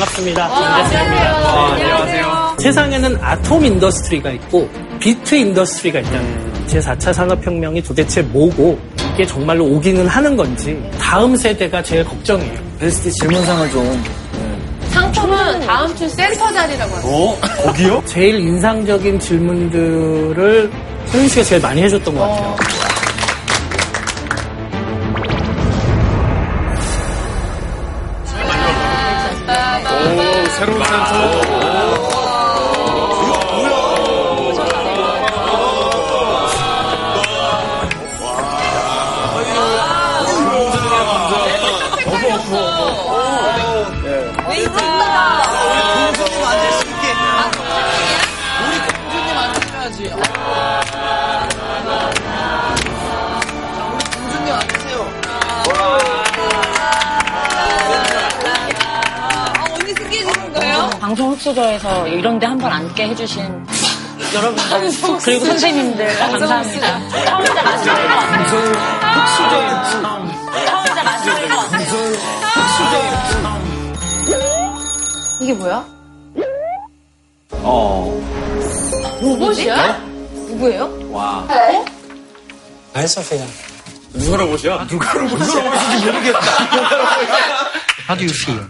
반갑습니다. 안녕하세요. 세상에는 atom industry가 있고 bit industry가 있다는 거예요. 제4차 산업혁명이 도대체 뭐고 이게 정말로 오기는 하는 건지 다음 세대가 제일 걱정이에요. 베스트 질문상을 좀. 상품은 다음 주 센터 자리라고 합니다. 어? 거기요? 제일 인상적인 질문들을 효윤 씨가 제일 많이 해줬던 것 같아요. 오, 흡수저에서 이런 데 한번 앉게 해주신 여러분들 그리고 선생님들 감사합니다. 처음이자 마지막일 것 같아요. 처음이자 마지막일 것 같아요. 이게 뭐야? 어. 로봇이야? 누구예요? 와. 아, 소피아. 누가 로봇이야? 누가 로봇이야? 누가 로봇인지 모르겠다. How do you feel?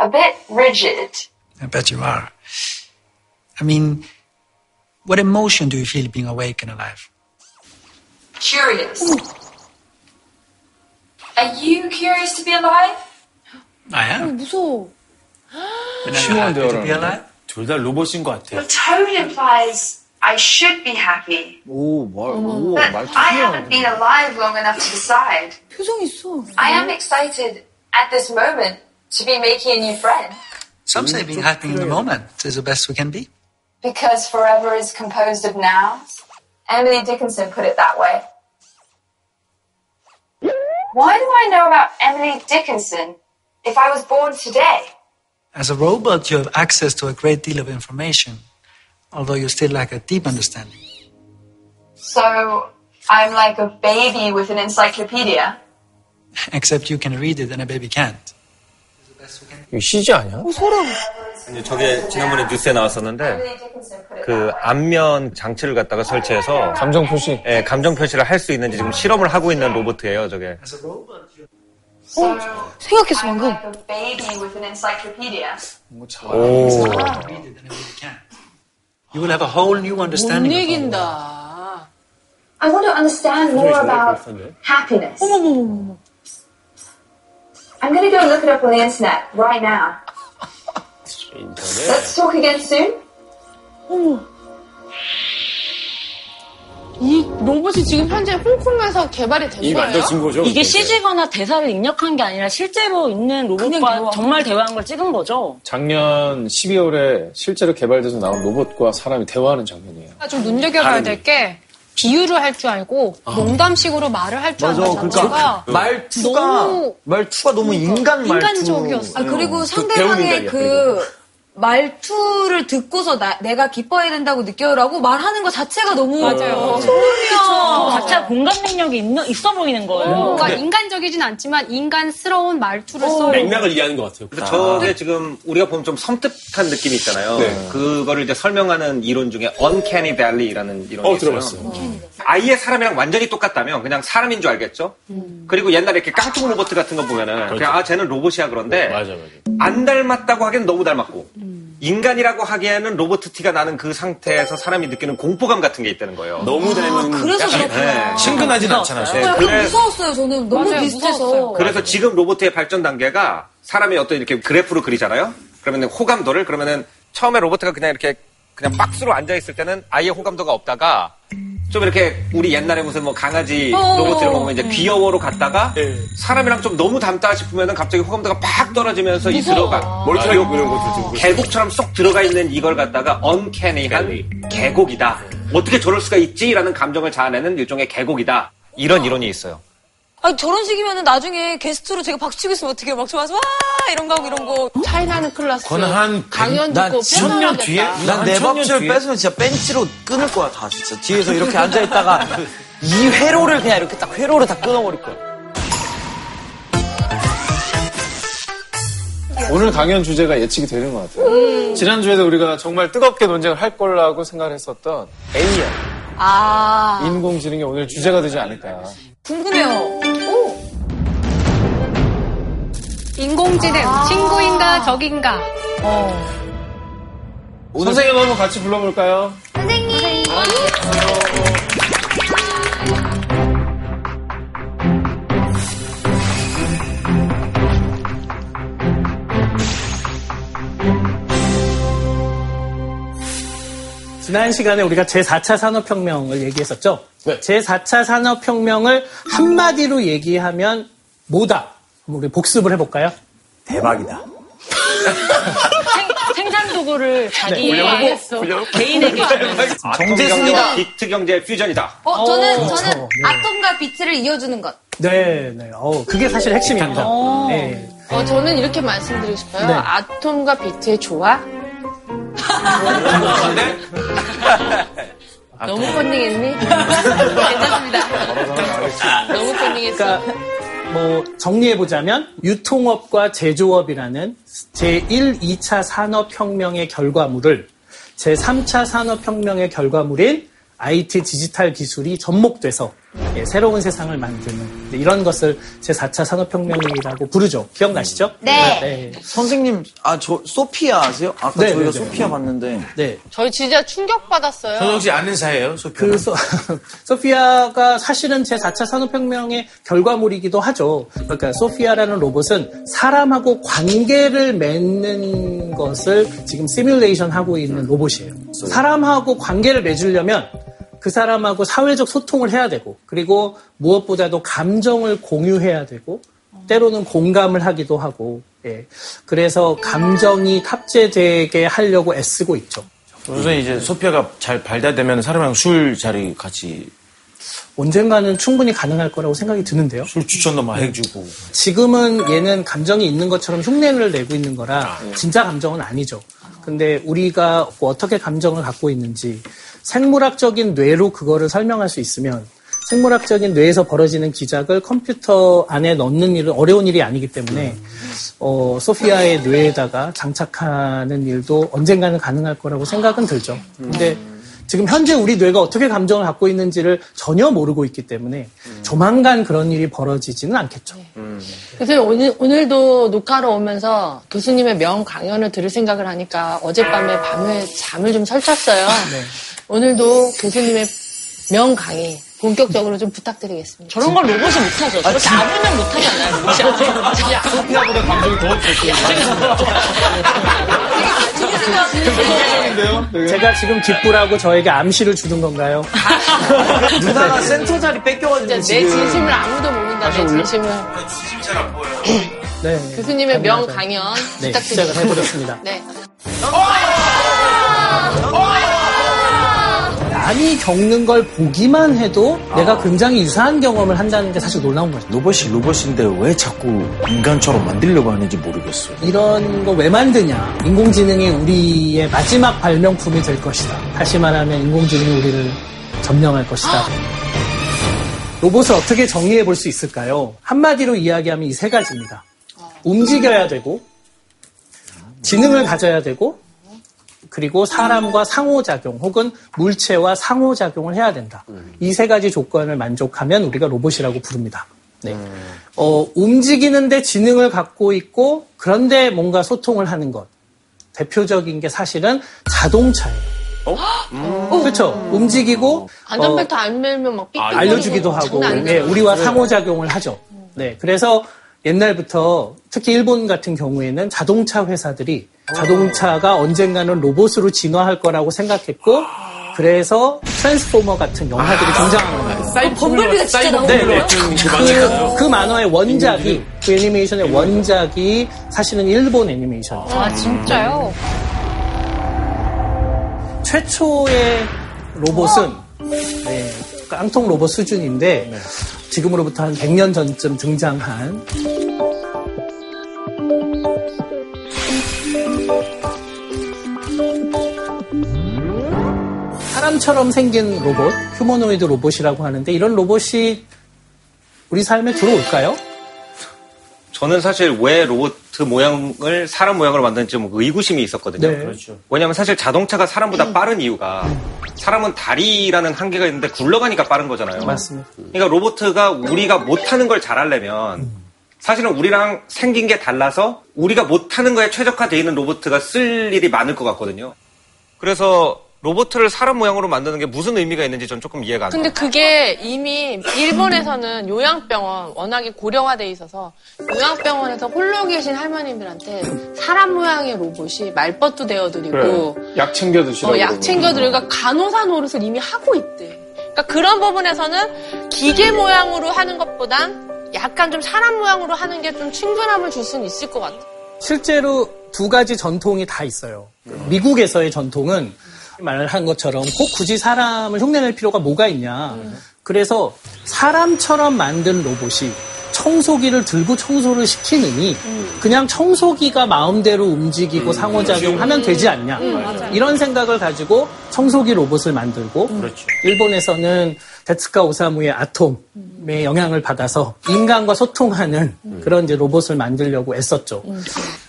a bit rigid. I bet you are. I mean, what emotion do you feel being awake and alive? Curious. Are you curious to be alive? I am. 무서워. But are you happy to be 심한데요, alive? 둘 다 로봇인 것 같아. The tone implies I should be happy. 오, 말, 오, But 말투 I haven't been alive long enough to decide. 표정 있어. I am excited at this moment to be making a new friend. Some say being happy in the moment is the best we can be. Because forever is composed of nows. Emily Dickinson put it that way. Why do I know about Emily Dickinson if I was born today? As a robot, you have access to a great deal of information, although you still lack a deep understanding. So I'm like a baby with an encyclopedia. Except you can read it and a baby can't. 이거 CG 아니야? 이제 저게 지난번에 뉴스에 나왔었는데 그. 안면 장치를 갖다가 설치해서 감정 표시. 예, 감정 표시를 할 수 있는지 지금 실험을 하고 있는 로봇이에요, 저게. As a robot, you So 생각했어, 방금. like a baby with an encyclopedia. 오. You will have a whole new 못 understanding. 이긴다. I want to understand more about happiness. I'm to go look it up on the internet right now. Let's talk again soon. 이 로봇이 지금 현재 홍콩에서 개발이 된이 거예요? 만들어진 거죠? 이게. CG거나 대사를 입력한 게 아니라 실제로 있는 로봇과. 정말 대화한 걸 찍은 거죠. 작년 12월에 실제로 개발돼서 나온 로봇과 사람이 대화하는 장면이에요. 좀 눈여겨봐야 될 게 비유를 할 줄 알고 농담식으로 말을 할 줄 아는 그러니까 자체가 말투가, 너무 말투가 너무 인간 말투. 인간적이었어. 아, 그리고 배운 상대방의 그 말투를 듣고서 나- 내가 기뻐해야 된다고 느껴라고 말하는 것 자체가 너무 맞아요. 그 자체가 공감 능력이 있는, 있어 보이는 거예요. 뭔가 인간적이진 않지만 인간스러운 말투를 써. 맥락을 이해하는 것 같아요. 그래서 저게 지금 우리가 보면 좀 섬뜩한 느낌이 있잖아요. 네. 그거를 이제 설명하는 이론 중에 uncanny valley라는 이론이 어, 있어요. 들어봤어요. 아예 사람이랑 완전히 똑같다면 그냥 사람인 줄 알겠죠? 그리고 옛날에 이렇게 깡통 로봇 같은 거 보면은 그냥 아 쟤는 로봇이야 그런데 맞아, 맞아. 안 닮았다고 하기엔 너무 닮았고 인간이라고 하기에는 로봇 티가 나는 그 상태에서 사람이 느끼는 공포감 같은 게 있다는 거예요. 너무 닮은. 그래서 약간, 그렇구나. 네. 친근하진 않잖아요. 네, 약간 그래- 무서웠어요. 저는 너무 맞아요, 비슷해서. 무서웠어요. 그래서 지금 로봇의 발전 단계가 사람이 어떤 이렇게 그래프로 그리잖아요. 그러면 호감도를 그러면은 처음에 로봇가 그냥 이렇게 그냥 박스로 앉아 있을 때는 아예 호감도가 없다가 좀 이렇게 우리 옛날에 무슨 뭐 강아지 어, 로봇 이런 거 어, 보면 이제 음. 귀여워로 갔다가 네. 사람이랑 좀 너무 닮다 싶으면은 갑자기 호감도가 팍 떨어지면서 이 들어가 머리카락 이런 것도 지금. 계곡처럼 쏙 들어가 있는 이걸 갖다가 언캐니한 계곡이다. 어떻게 저럴 수가 있지라는 감정을 자아내는 일종의 계곡이다. 이런 이론이 있어요. 아니, 저런 식이면은 나중에 게스트로 제가 박수 치고 있으면 어떻게 막 좋아서 와! 이런 거 하고 이런 거. 차이나는 클래스. 그건 한 강연 난 듣고 천년 뒤에? 난내한 천년 밥줄 뒤에? 뺏으면 진짜 벤치로 끊을 거야, 다 진짜. 뒤에서 이렇게 앉아있다가 이 회로를 그냥 이렇게 딱 회로를 다 끊어버릴 거야. 오늘 강연 주제가 예측이 되는 것 같아요. 지난주에도 우리가 정말 뜨겁게 논쟁을 할 거라고 생각을 했었던 AI, 아, 인공지능이 오늘 주제가 되지 않을까. 궁금해요. 오, 인공지능 친구인가 적인가? 선생님 한번 같이 불러볼까요? 지난 시간에 우리가 제4차 산업혁명을 얘기했었죠? 네. 제4차 산업혁명을 한마디로 얘기하면 뭐다? 우리 복습을 해볼까요? 대박이다. 생, 생산 도구를 자기 개인에게 주는 정제순이다. 비트 경제 퓨전이다. 어, 저는, 그렇죠. 저는 네. 아톰과 비트를 이어주는 것. 네, 네. 어, 그게 사실 핵심입니다. 네. 어, 저는 이렇게 말씀드리고 싶어요. 네. 아톰과 비트의 조화? 너무 컨닝했니? 괜찮습니다. 너무 컨닝했어. 그러니까 뭐 정리해보자면 유통업과 제조업이라는 제1, 2차 산업혁명의 결과물을 제3차 산업혁명의 결과물인 IT 디지털 기술이 접목돼서 예, 새로운 세상을 만드는 네, 이런 것을 제 4차 산업혁명이라고 부르죠. 기억나시죠? 네. 네. 선생님, 아, 저, 소피아 아세요? 아까 네, 저희가 네, 네. 소피아 봤는데. 네. 저희 진짜 충격받았어요. 저는 혹시 아는 사이예요, 소피아? 그 소, 소피아가 사실은 제 4차 산업혁명의 결과물이기도 하죠. 그러니까 소피아라는 로봇은 사람하고 관계를 맺는 것을 지금 시뮬레이션 하고 있는 로봇이에요. 사람하고 관계를 맺으려면 그 사람하고 사회적 소통을 해야 되고 그리고 무엇보다도 감정을 공유해야 되고 때로는 공감을 하기도 하고 예. 그래서 감정이 탑재되게 하려고 애쓰고 있죠. 우선 이제 소피아가 잘 발달되면 사람이랑 술 자리 같이 언젠가는 충분히 가능할 거라고 생각이 드는데요. 술 추천도 막 해주고. 지금은 얘는 감정이 있는 것처럼 흉내를 내고 있는 거라 진짜 감정은 아니죠. 근데 우리가 뭐 어떻게 감정을 갖고 있는지 생물학적인 뇌로 그거를 설명할 수 있으면 생물학적인 뇌에서 벌어지는 기작을 컴퓨터 안에 넣는 일은 어려운 일이 아니기 때문에 어, 소피아의 뇌에다가 장착하는 일도 언젠가는 가능할 거라고 생각은 들죠. 근데 지금 현재 우리 뇌가 어떻게 감정을 갖고 있는지를 전혀 모르고 있기 때문에 조만간 그런 일이 벌어지지는 않겠죠. 교수님, 오늘, 오늘도 녹화로 오면서 교수님의 명 강연을 들을 생각을 하니까 어젯밤에 밤에 잠을 좀 설쳤어요. 네. 오늘도 교수님의 명 강의 본격적으로 좀 부탁드리겠습니다. 저런 걸 로봇이 못하죠. 저렇게 아무면 못하잖아요, 로봇이. 소피아보다 감정이 더 좋습니다. 제가 지금 기쁘라고 저에게 암시를 주는 건가요? 누나가 센터 자리 뺏겨가지고 내. 진심을 아무도 모 른다, 내 진심을. 네. 교수님의 명. 강연 네, 부탁드립니다. 시작을 해보겠습니다. 네. 남이 겪는 걸 보기만 해도 내가 굉장히 유사한 경험을 한다는 게 사실 놀라운 거죠. 로봇이 로봇인데 왜 자꾸 인간처럼 만들려고 하는지 모르겠어요. 이런 거 왜 만드냐? 인공지능이 우리의 마지막 발명품이 될 것이다. 다시 말하면 인공지능이 우리를 점령할 것이다. 로봇을 어떻게 정리해 볼 수 있을까요? 한마디로 이야기하면 이 세 가지입니다. 움직여야 되고, 지능을 가져야 되고, 그리고 사람과 상호작용 혹은 물체와 상호작용을 해야 된다. 이 세 가지 조건을 만족하면 우리가 로봇이라고 부릅니다. 네. 어, 움직이는데 지능을 갖고 있고 그런데 뭔가 소통을 하는 것. 대표적인 게 사실은 자동차예요. 그렇죠. 움직이고 안전벨트 안 매면 막 삑삑 알려주기도 하고. 예, 우리와 상호작용을 하죠. 네, 그래서 옛날부터 특히 일본 같은 경우에는 자동차 회사들이 자동차가 언젠가는 로봇으로 진화할 거라고 생각했고 그래서 트랜스포머 같은 영화들이 등장한 겁니다. 범블비가 진짜 나오는 네, 거예요? 그, 그 만화의 원작이 그 애니메이션의 원작이 사실은 일본 애니메이션이죠. 아, 진짜요? 최초의 로봇은 네, 깡통 로봇 수준인데 지금으로부터 한 100년 전쯤 등장한 사람처럼 생긴 로봇, 휴머노이드 로봇이라고 하는데 이런 로봇이 우리 삶에 들어올까요? 저는 사실 왜 로봇 모양을 사람 모양으로 만드는지 좀 의구심이 있었거든요. 네. 그렇죠. 왜냐하면 사실 자동차가 사람보다 빠른 이유가 사람은 다리라는 한계가 있는데 굴러가니까 빠른 거잖아요. 맞습니다. 그러니까 로봇가 우리가 못하는 걸 잘하려면 사실은 우리랑 생긴 게 달라서 우리가 못하는 거에 최적화되어 있는 로봇가 쓸 일이 많을 것 같거든요. 그래서 로봇을 사람 모양으로 만드는 게 무슨 의미가 있는지 전 조금 이해가 안 근데 돼요. 그게 이미 일본에서는 요양병원 워낙에 고령화돼 있어서 요양병원에서 홀로 계신 할머님들한테 사람 모양의 로봇이 말벗도 되어드리고 그래. 약 챙겨 드시라고. 어, 약 챙겨 드리고 그러니까 간호사 노릇을 이미 하고 있대. 그러니까 그런 부분에서는 기계 모양으로 하는 것보단 약간 좀 사람 모양으로 하는 게 좀 친근함을 줄 수는 있을 것 같아. 실제로 두 가지 전통이 다 있어요. 미국에서의 전통은 말을 한 것처럼 꼭 굳이 사람을 흉내낼 필요가 뭐가 있냐. 그래서 사람처럼 만든 로봇이 청소기를 들고 청소를 시키느니 그냥 청소기가 마음대로 움직이고 상호작용하면 되지 않냐. 이런 생각을 가지고 청소기 로봇을 만들고 일본에서는 데츠카 오사무의 아톰의 영향을 받아서 인간과 소통하는 그런 이제 로봇을 만들려고 애썼죠.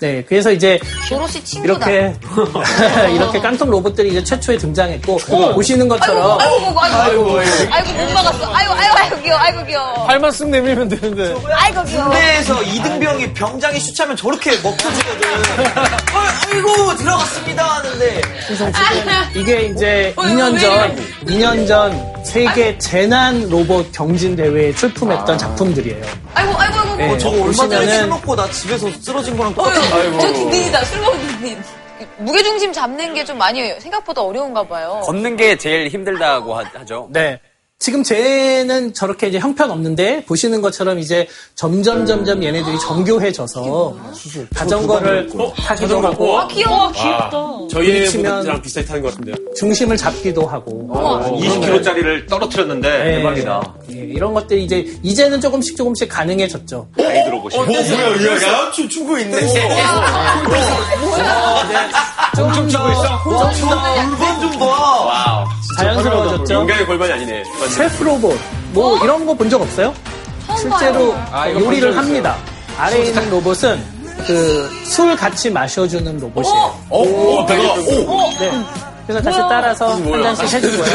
네, 그래서 이제 도로시 친구다. 이렇게 이렇게 깡통 로봇들이 이제 최초에 등장했고 보시는 것처럼 아이고, 아이고, 아이고, 아이고, 아이고, 못 막았어. 아이고, 아이고, 아이고, 귀여워, 아이고, 귀여워. 팔만 쓱 내밀면 되는데. 아이고, 귀여워. 군대에서 이등병이 병장이 슈차면 저렇게 먹혀주거든. 어, 아이고 들어갔습니다 하는데 이게 이제 2년 전 2년 전 세계 재난 로봇 경진 대회에 출품했던 작품들이에요. 아이고, 아이고, 아이고. 네, 어, 저거 얼마 전에 술 먹고 나 집에서 쓰러진 거랑 어, 똑같아. 저 딘딘이다. 술 먹은 딘딘. 무게중심 잡는 게 좀 많이 생각보다 어려운가 봐요. 걷는 게 제일 힘들다고 하- 하죠. 네. 지금 쟤는 저렇게 이제 형편없는데 보시는 것처럼 이제 점점 점점 얘네들이 정교해져서 자전거를 타기도 하고 아, 귀여워. 저희의 부딪히면 모델이랑 비슷하게 타는 것 같은데요. 중심을 잡기도 하고 20kg짜리를 떨어뜨렸는데 네. 대박이다. 예, 이런 것들이 이제 이제는 조금씩 조금씩 가능해졌죠. 로봇이. 어, 뭐야, 야, 야, 춤 추고 있네. 조 금 더, 조금 더 물건 좀 봐. 와우. 자연스러워졌죠. 용감의 골반이 아니네. 셰프 로봇 뭐 이런 거 본 적 없어요? 실제로 아, 이거 요리를 본적 있어요. 합니다. 아래에 있는 로봇은 그 술 같이 마셔주는 로봇이에요. 어, 어, 대박. 오! 네. 그래서 같이 따라서 한 잔씩 해주고요.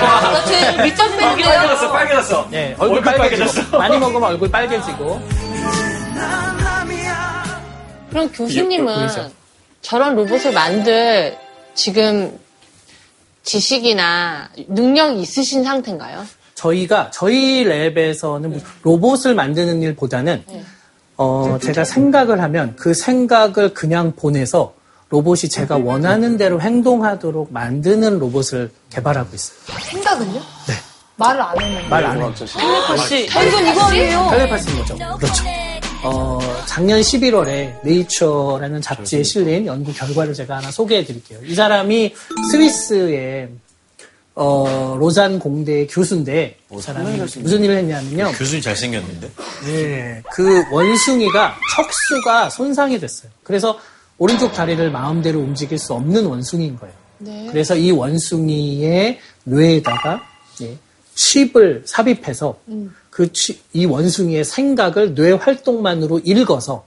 나 지금 밑밥 뺀데요. 빨개졌어, 빨개졌어. 네, 얼굴 얼굴 빨개졌어. 많이 먹으면 얼굴 빨개지고 그럼 교수님은? 저런 로봇을 만들 지금 지식이나 능력이 있으신 상태인가요? 저희가 저희 랩에서는 뭐 로봇을 만드는 일보다는 어, 제가 생각을 하면 그 생각을 그냥 보내서 로봇이 제가 원하는 대로 행동하도록 만드는 로봇을 개발하고 있어요. 생각은요? 네. 말을 안 했는데. 말안 해요. 텔레파시. 이건 이거 아니에요. 텔레파시인 거죠. 그렇죠. 어, 작년 11월에 네이처라는 잡지에 실린 연구 결과를 제가 하나 소개해 드릴게요. 이 사람이 스위스의 어, 로잔 공대 교수인데 이 사람이 무슨 일을 했냐면요. 교수님 잘생겼는데? 네, 그 원숭이가 척수가 손상이 됐어요. 그래서 오른쪽 다리를 마음대로 움직일 수 없는 원숭이인 거예요. 네. 그래서 이 원숭이의 뇌에다가 예, 칩을 삽입해서 그 이 원숭이의 생각을 뇌 활동만으로 읽어서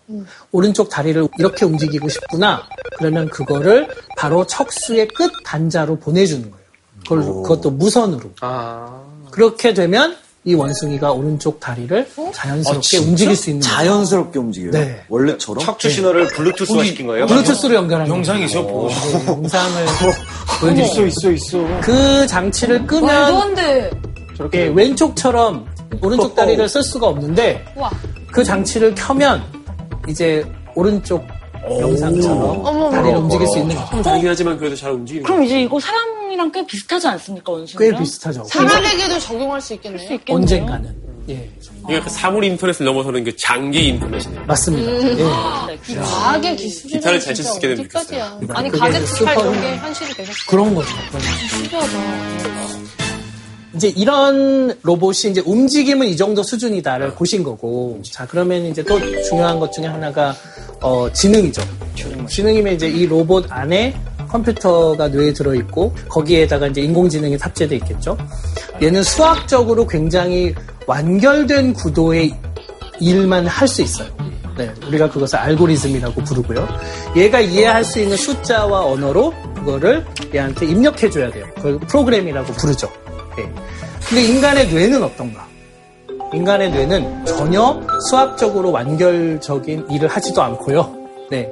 오른쪽 다리를 이렇게 움직이고 싶구나. 그러면 그거를 바로 척수의 끝 단자로 보내주는 거예요. 그걸, 그것도 무선으로. 그렇게 되면 이 원숭이가 오른쪽 다리를 자연스럽게 움직일 수 있는 거예요. 자연스럽게 움직여요. 네. 원래처럼. 척추 신호를 블루투스화 시킨 거예요? 블루투스로 연결하는 영상이 거예요. 있어, 보고 네, 영상을 있어, 있어, 있어. 그 장치를 말도 끄면 안 돼. 예, 왼쪽처럼 오른쪽 다리를 쓸 수가 없는데 와. 그 장치를 켜면 이제 오른쪽 영상처럼 다리를 움직일 수 있는 거죠. 좀 다르긴 하지만 그래도 잘 움직이네. 그럼 이제 이거 사람이랑 꽤 비슷하지 않습니까, 꽤 원숭이랑? 비슷하죠. 사람에게도 적용할 수 있겠네요. 언젠가는 예 이게 그 사물 인터넷을 넘어서는 그 장기 인터넷이네. 맞습니다. 음. 예. 과학의 기술이라는 기타를 잘 칠 수 있게 되면 어디까지야. 좋겠어요. 아니 가제트 팔게 현실이 거죠. 그런 거죠. 신기하다. 이제 이런 로봇이 이제 움직임은 이 정도 수준이다를 보신 거고, 자 그러면 이제 또 중요한 것 중에 하나가 어, 지능이죠. 지능이면 이제 이 로봇 안에 컴퓨터가 뇌에 들어 있고 거기에다가 이제 인공지능이 탑재돼 있겠죠. 얘는 수학적으로 굉장히 완결된 구도의 일만 할 수 있어요. 네, 우리가 그것을 알고리즘이라고 부르고요. 얘가 이해할 수 있는 숫자와 언어로 그거를 얘한테 입력해줘야 돼요. 그걸 프로그램이라고 부르죠. 네. 근데 인간의 뇌는 어떤가? 인간의 뇌는 전혀 수학적으로 완결적인 일을 하지도 않고요. 네.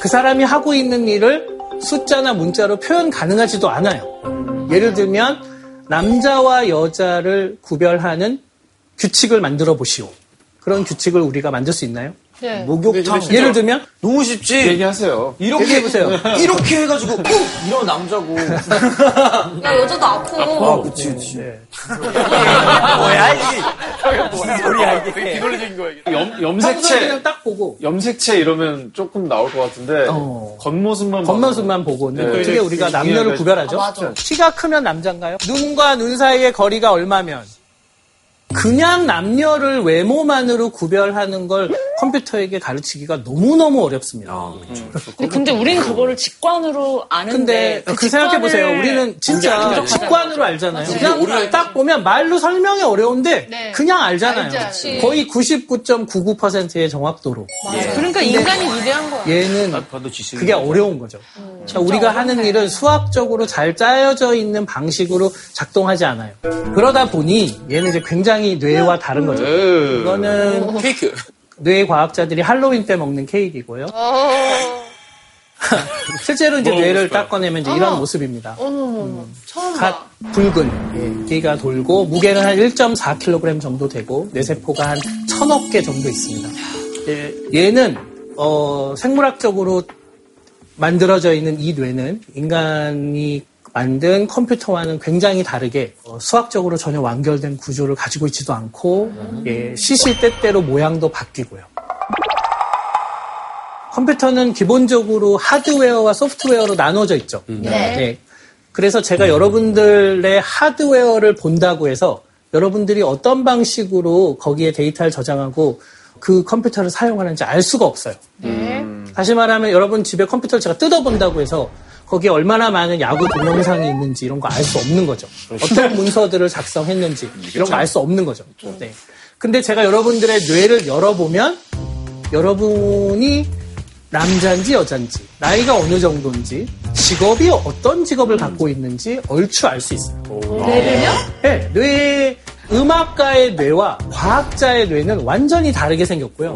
그 사람이 하고 있는 일을 숫자나 문자로 표현 가능하지도 않아요. 예를 들면 남자와 여자를 구별하는 규칙을 만들어 보시오. 그런 규칙을 우리가 만들 수 있나요? 네. 목욕탕. 예를 들면 너무 쉽지. 얘기하세요. 이렇게 얘기해보세요. 이렇게 해가지고 꾹 이런 남자고. 야, 여자도 아프. 아, 그치, 그치. 네. 뭐야 이게? 무슨 소리야 이게? 비놀리적인 거야, 이게. 염, 염색체, 그냥 딱 보고 염색체 이러면 조금 나올 것 같은데 어. 겉모습만 겉모습만 보고 네. 어떻게 우리가 남녀를 구별하죠? 아, 맞아. 키가 크면 남자인가요? 눈과 눈 사이의 거리가 얼마면 그냥 남녀를 외모만으로 구별하는 걸 컴퓨터에게 가르치기가 너무너무 어렵습니다. 근데, 근데 우리는 그거를 직관으로 아는데. 근데 그 생각해 보세요. 우리는 진짜 직관으로 알잖아요. 맞아요. 그냥 딱 보면 말로 설명이 어려운데 네. 그냥 알잖아요. 알지. 거의 99.99%의 정확도로. 그러니까 인간이 위대한 거야. 얘는 지식이 그게 어려운 거죠. 그러니까 우리가 하는 일은 수학적으로 잘 짜여져 있는 방식으로 작동하지 않아요. 그러다 보니 얘는 이제 굉장히 뇌와 다른 거죠. 이거는 케이크. 뇌 과학자들이 할로윈 때 먹는 케이크이고요. 어. 실제로 이제 뭐 뇌를? 딱 꺼내면 이제 이런 모습입니다. 어머머머. 처음 갓 봐. 붉은 예, 개가 돌고 무게는 한 1.4kg 정도 되고 뇌세포가 한 천억 개 정도 있습니다. 예, 얘는 어, 생물학적으로 만들어져 있는 이 뇌는 인간이 만든 컴퓨터와는 굉장히 다르게 어, 수학적으로 전혀 완결된 구조를 가지고 있지도 않고 예, 시시때때로 모양도 바뀌고요. 컴퓨터는 기본적으로 하드웨어와 소프트웨어로 나눠져 있죠. 네. 그래서 제가 여러분들의 하드웨어를 본다고 해서 여러분들이 어떤 방식으로 거기에 데이터를 저장하고 그 컴퓨터를 사용하는지 알 수가 없어요. 네. 다시 말하면 여러분 집에 컴퓨터를 제가 뜯어본다고 해서 거기에 얼마나 많은 야구 동영상이 있는지 이런 거 알 수 없는 거죠. 어떤 문서들을 작성했는지 이런 거 알 수 없는 거죠. 네. 근데 제가 여러분들의 뇌를 열어보면 여러분이 남자인지 여자인지 나이가 어느 정도인지 직업이 어떤 직업을 갖고 있는지 얼추 알 수 있어요. 뇌를요? 네, 뇌 음악가의 뇌와 과학자의 뇌는 완전히 다르게 생겼고요.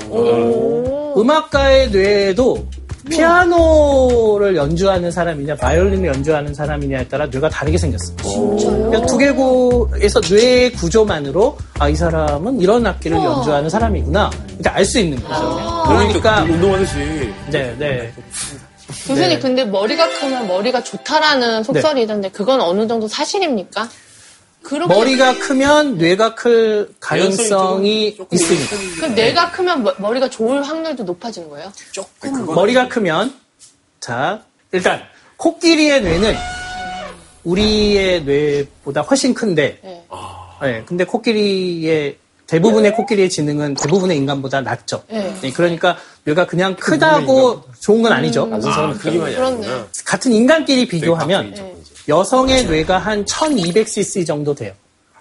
음악가의 뇌도 피아노를 연주하는 사람이냐, 바이올린을 연주하는 사람이냐에 따라 뇌가 다르게 생겼어요. 그러니까 두개골에서 뇌 구조만으로 아, 이 사람은 이런 악기를 연주하는 사람이구나. 이렇게 알 수 있는 거죠. 그러니까 운동하듯이. 네, 네. 교수님, 네. 근데 머리가 크면 머리가 좋다라는 속설이 있던데, 그건 어느 정도 사실입니까? 그렇게. 머리가 크면 뇌가 클 가능성이 있습니다. 그럼 뇌가 크면 머- 머리가 좋을 확률도 높아지는 거예요? 머리가 크면 자 일단 코끼리의 뇌는 우리의 뇌보다 훨씬 큰데 네. 네, 근데 코끼리의 대부분의 코끼리의 지능은 대부분의 인간보다 낮죠. 네. 네, 그러니까 뇌가 그냥 크다고 좋은 건 아니죠. 크기만이 그렇네. 같은 인간끼리 비교하면 네. 여성의 뇌가 한 1200cc 정도 돼요.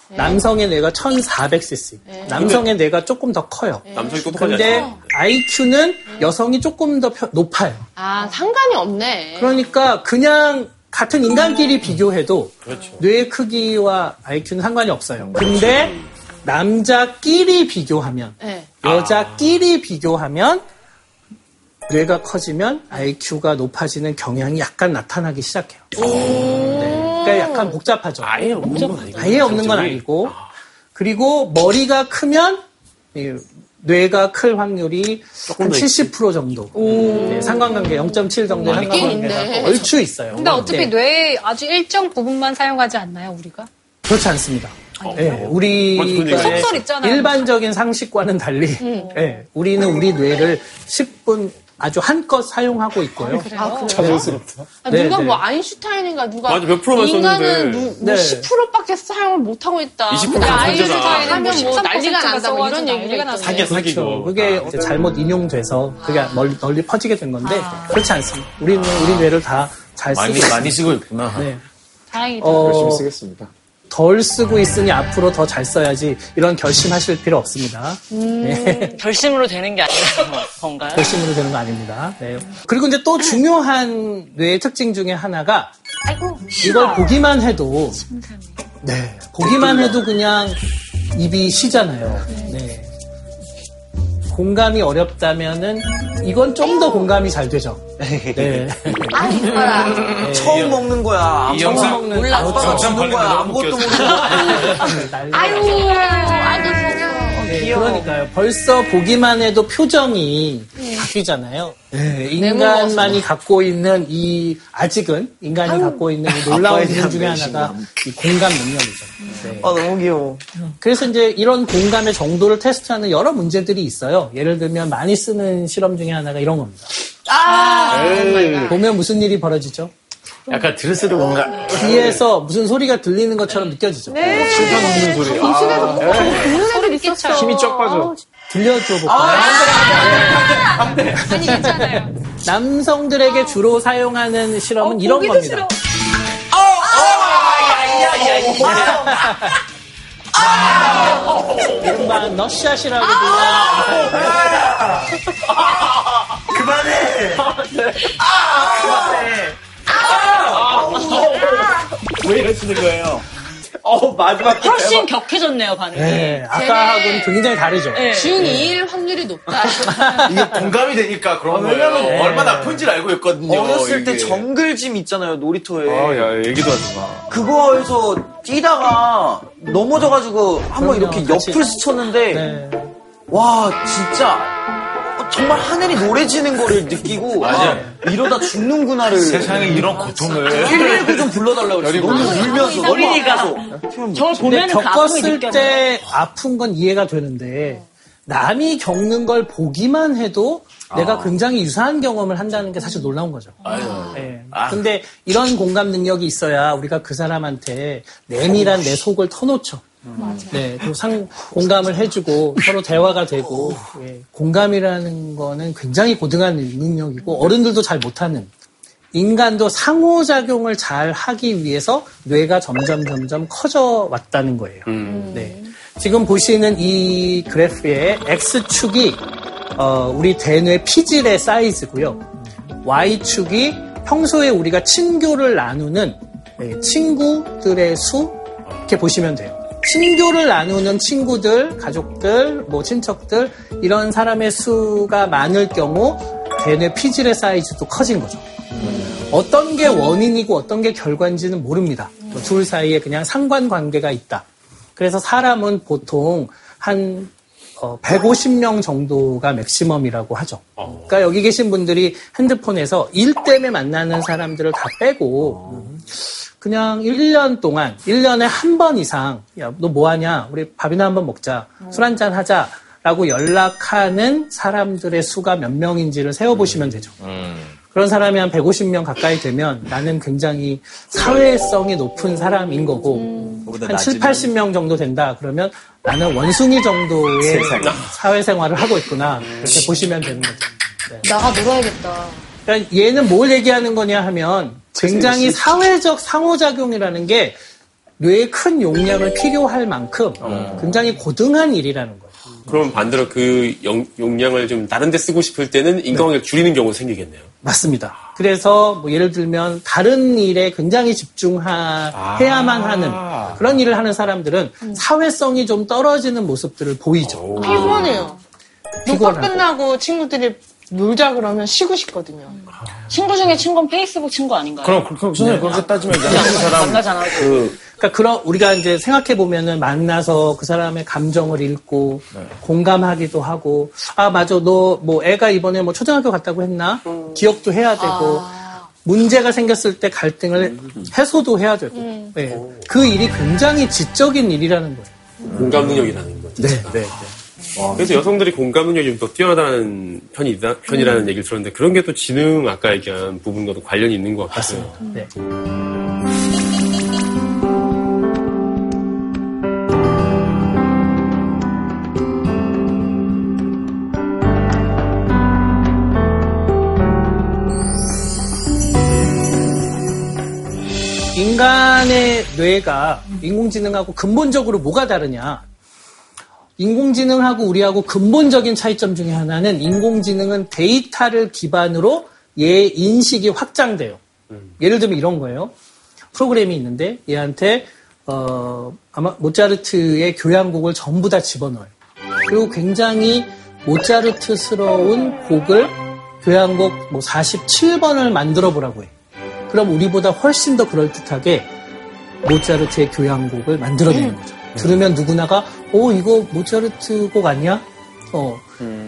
남성의 뇌가 1400cc. 남성의 뇌가 조금 더 커요. 남성이 똑똑하지 근데 않죠? IQ는 여성이 조금 더 펴- 높아요. 아, 상관이 없네. 그러니까 그냥 같은 인간끼리 비교해도 그렇죠. 뇌의 크기와 IQ는 상관이 없어요. 근데 남자끼리 비교하면 네. 여자끼리 비교하면 뇌가 커지면 IQ가 높아지는 경향이 약간 나타나기 시작해요. 네. 그러니까 약간 복잡하죠. 아예 없는 건 아니고. 아예 없는 건 아니고 그리고 머리가 크면 이 뇌가 클 확률이 한70% 정도 네, 상관관계 0.7 정도의 아, 있긴 상관관계가. 얼추 있어요. 근데 어차피 네. 뇌의 아주 일정 부분만 사용하지 않나요, 우리가? 그렇지 않습니다. 네, 맞아, 그런 우리. 일반적인 상식과는 달리 네, 우리는 우리 뇌를 10분 아주 한껏 사용하고 있고요. 아, 그래요? 자연스럽다. 아, 네, 누가 네. 뭐 아인슈타인인가 누가 맞아, 몇 프로만 인간은 썼는데. 누, 뭐 네. 10%밖에 사용을 못 하고 있다. 20% 근데 다 아인슈타인. 하면 뭐 난리가 난다 뭐 이런 얘기가. 사기야, 사기. 그렇죠. 이거. 그게 아. 이제 잘못 인용돼서 그게 널리, 널리 퍼지게 된 건데 그렇지 않습니다. 우리는 우리 뇌를 다 잘 쓰고 많이 있습니다. 많이 쓰고 있구나. 네. 다행이다. 어, 열심히 쓰겠습니다. 덜 쓰고 있으니 앞으로 더 잘 써야지 이런 결심하실 필요 없습니다. 네. 결심으로 되는 게 아니라 건가요? 결심으로 되는 거 아닙니다. 네. 그리고 이제 또 중요한 뇌의 특징 중에 하나가 이걸 보기만 해도 네 보기만 해도 그냥 입이 쉬잖아요. 네. 공감이 어렵다면은 이건 좀 더 공감이 잘 되죠. 네. 아, 이뻐라. 처음 먹는 거야. 이 처음 영상 먹는 몰라. 아빠가 주는 거야. 아무것도. 모르는 거야. 아유, 아주 네, 귀여워. 그러니까요. 벌써 보기만 해도 표정이 바뀌잖아요. 네, 인간만이 갖고 있는 이 아직은 인간이 갖고 있는 이 놀라운 대한 중에 하나가 이 공감 능력이죠. 네. 아, 너무 귀여워. 그래서 이제 이런 공감의 정도를 테스트하는 여러 문제들이 있어요. 예를 들면 많이 쓰는 실험 중에 하나가 이런 겁니다. 아, 보면 무슨 일이 벌어지죠? 약간 들을수록 뭔가 귀에서 무슨 소리가 들리는 것처럼 느껴지죠. 네. 실감 없는 소리. 동심에서 아, 네. 소리 있었죠. 힘이 쫙 빠져. 들려줘 볼까요? 아, 아니, 괜찮아요. 남성들에게 주로 사용하는 실험은 이런 보기도 겁니다. 싫어. 이른바 넛샷이라고 아! 불리는 그만해! 왜 이러시는 거예요? 어, 마지막 훨씬 격해졌네요, 반응이. 네, 아까하고는 굉장히 다르죠. 네. 중2일 확률이 높다. 이게 공감이 되니까 그런 아, 거예요. 왜냐면- 얼마나 아픈지를 알고 있거든요. 어렸을 때 이게. 정글짐 있잖아요, 놀이터에. 아, 야, 얘기도 하지 마. 그거에서 뛰다가 넘어져가지고 한번 그럼요, 이렇게 같이. 옆을 스쳤는데, 네. 와, 진짜. 어, 정말 하늘이 노래지는 거를 느끼고, 맞아요. 아, 이러다 죽는구나를. 세상에 이런 고통을. 119 좀 불러달라고 그랬어. 너무 울면서, 너무. 아파서. 근데 보면 그 겪었을. 때 아픈 건 이해가 되는데 남이 겪는 걸 보기만 해도 내가 굉장히 유사한 경험을 한다는 게 사실 놀라운 거죠. 네. 근데 이런 공감 능력이 있어야 우리가 그 사람한테 내밀한 내 속을 터놓죠. 네, 그리고 상, 공감을 해주고 서로 대화가 되고 예, 공감이라는 거는 굉장히 고등한 능력이고 어른들도 잘 못하는 인간도 상호작용을 잘 하기 위해서 뇌가 점점 점점 커져 왔다는 거예요. 네. 지금 보시는 이 그래프의 X축이 어, 우리 대뇌 피질의 사이즈고요. Y축이 평소에 우리가 친교를 나누는 네, 친구들의 수 이렇게 보시면 돼요. 친교를 나누는 친구들, 가족들, 뭐 친척들 이런 사람의 수가 많을 경우 대뇌 피질의 사이즈도 커진 거죠. 어떤 게 원인이고 어떤 게 결과인지는 모릅니다. 뭐둘 사이에 그냥 상관관계가 있다. 그래서 사람은 보통 한 어, 150명 정도가 맥시멈이라고 하죠. 그러니까 여기 계신 분들이 핸드폰에서 일 때문에 만나는 사람들을 다 빼고 그냥 1년 동안 1년에 한 번 이상 야 너 뭐하냐? 우리 밥이나 한번 먹자. 술 한잔 하자. 라고 연락하는 사람들의 수가 몇 명인지를 세어보시면 되죠. 그런 사람이 한 150명 가까이 되면 나는 굉장히 사회성이 높은 사람인 거고 한 7, 80명 정도 된다. 그러면 나는 원숭이 정도의 사회생활을 하고 있구나. 이렇게 보시면 되는 거죠. 네. 나가 놀아야겠다. 그러니까 얘는 뭘 얘기하는 거냐 하면 굉장히 사회적 상호작용이라는 게 뇌의 큰 용량을 필요할 만큼 굉장히 고등한 일이라는 거예요. 그럼 반대로 그 용, 용량을 좀 다른 데 쓰고 싶을 때는 인간관계를 줄이는 경우가 생기겠네요. 맞습니다. 그래서 뭐 예를 들면 다른 일에 굉장히 집중해야만 하는 그런 일을 하는 사람들은 사회성이 좀 떨어지는 모습들을 보이죠. 피곤해요. 녹화 피곤하고. 끝나고 친구들이 놀자 그러면 쉬고 싶거든요. 친구 중에 친구는 페이스북 친구 아닌가요? 그럼, 그럼, 선생님, 그렇게 따지면 이제 한국 사람, 만나잖아. 그, 그러니까 그런 우리가 이제 생각해 보면은 만나서 그 사람의 감정을 읽고 공감하기도 하고 아 맞아. 너 뭐 애가 이번에 뭐 초등학교 갔다고 했나? 기억도 해야 되고 문제가 생겼을 때 갈등을 해소도 해야 되고. 네. 그 일이 굉장히 지적인 일이라는 거예요. 공감 능력이라는 거죠. 네, 네, 그래서 여성들이 공감 능력이 좀더 뛰어나다는 편이다, 편이라는 얘기를 들었는데 그런 게 또 지능 아까 얘기한 부분과도 관련이 있는 것 같아요. 네. 인간의 뇌가 인공지능하고 근본적으로 뭐가 다르냐? 인공지능하고 우리하고 근본적인 차이점 중에 하나는 인공지능은 데이터를 기반으로 얘 인식이 확장돼요. 예를 들면 이런 거예요. 프로그램이 있는데 얘한테 어, 아마 모차르트의 교향곡을 전부 다 집어넣어요. 그리고 굉장히 모차르트스러운 곡을 교향곡 뭐 47번을 만들어 보라고 해. 그럼 우리보다 훨씬 더 그럴듯하게 모차르트의 교향곡을 만들어내는 거죠. 들으면 누구나가 어 이거 모차르트 곡 아니야? 어,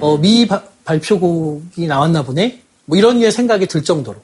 어, 미 바- 발표곡이 나왔나 보네? 뭐 이런 류의 생각이 들 정도로.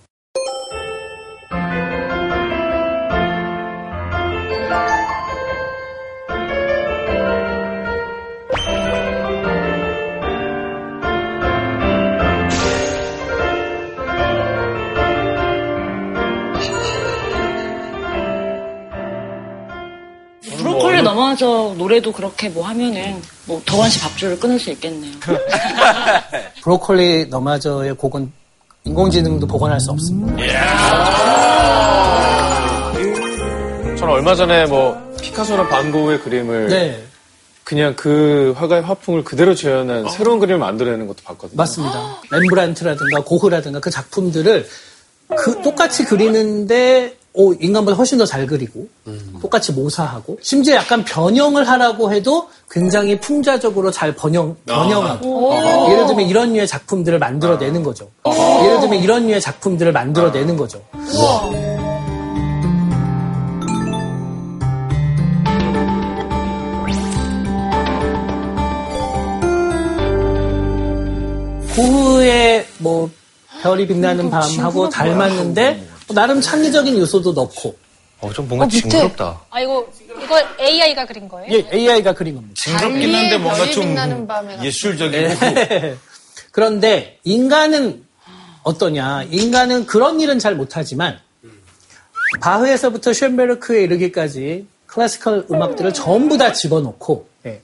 넘어져 노래도 그렇게 뭐 하면은 뭐 덕원 씨 밥줄을 끊을 수 있겠네요. 브로콜리 너마저의 곡은 인공지능도 복원할 수 없습니다. 저는 얼마 전에 뭐 피카소나 반고의 그림을 네. 그냥 그 화가의 화풍을 그대로 재현한 새로운 그림을 만들어내는 것도 봤거든요. 맞습니다. 렘브란트라든가 고흐라든가 그 작품들을 그 똑같이 그리는데 오, 인간보다 훨씬 더 잘 그리고 똑같이 모사하고 심지어 약간 변형을 하라고 해도 굉장히 풍자적으로 잘 번영, 변형하고 오. 예를 들면 이런 류의 작품들을 만들어내는 거죠. 예를 들면 이런 류의 작품들을 만들어내는 거죠. 고흐의 뭐 별이 빛나는 밤하고 닮았는데 뭐 나름 창의적인 요소도 넣고 어, 좀 뭔가 어, 밑에. 징그럽다. 아 이거 이거 AI가 그린 거예요? 예, AI가 그린 겁니다. 징그럽긴 한데 뭔가 좀 예술적이고 네. 그런데 인간은 어떠냐? 인간은 그런 일은 잘 못하지만 바흐에서부터 쉔베르크에 이르기까지 클래시컬 음악들을 전부 다 집어넣고 예.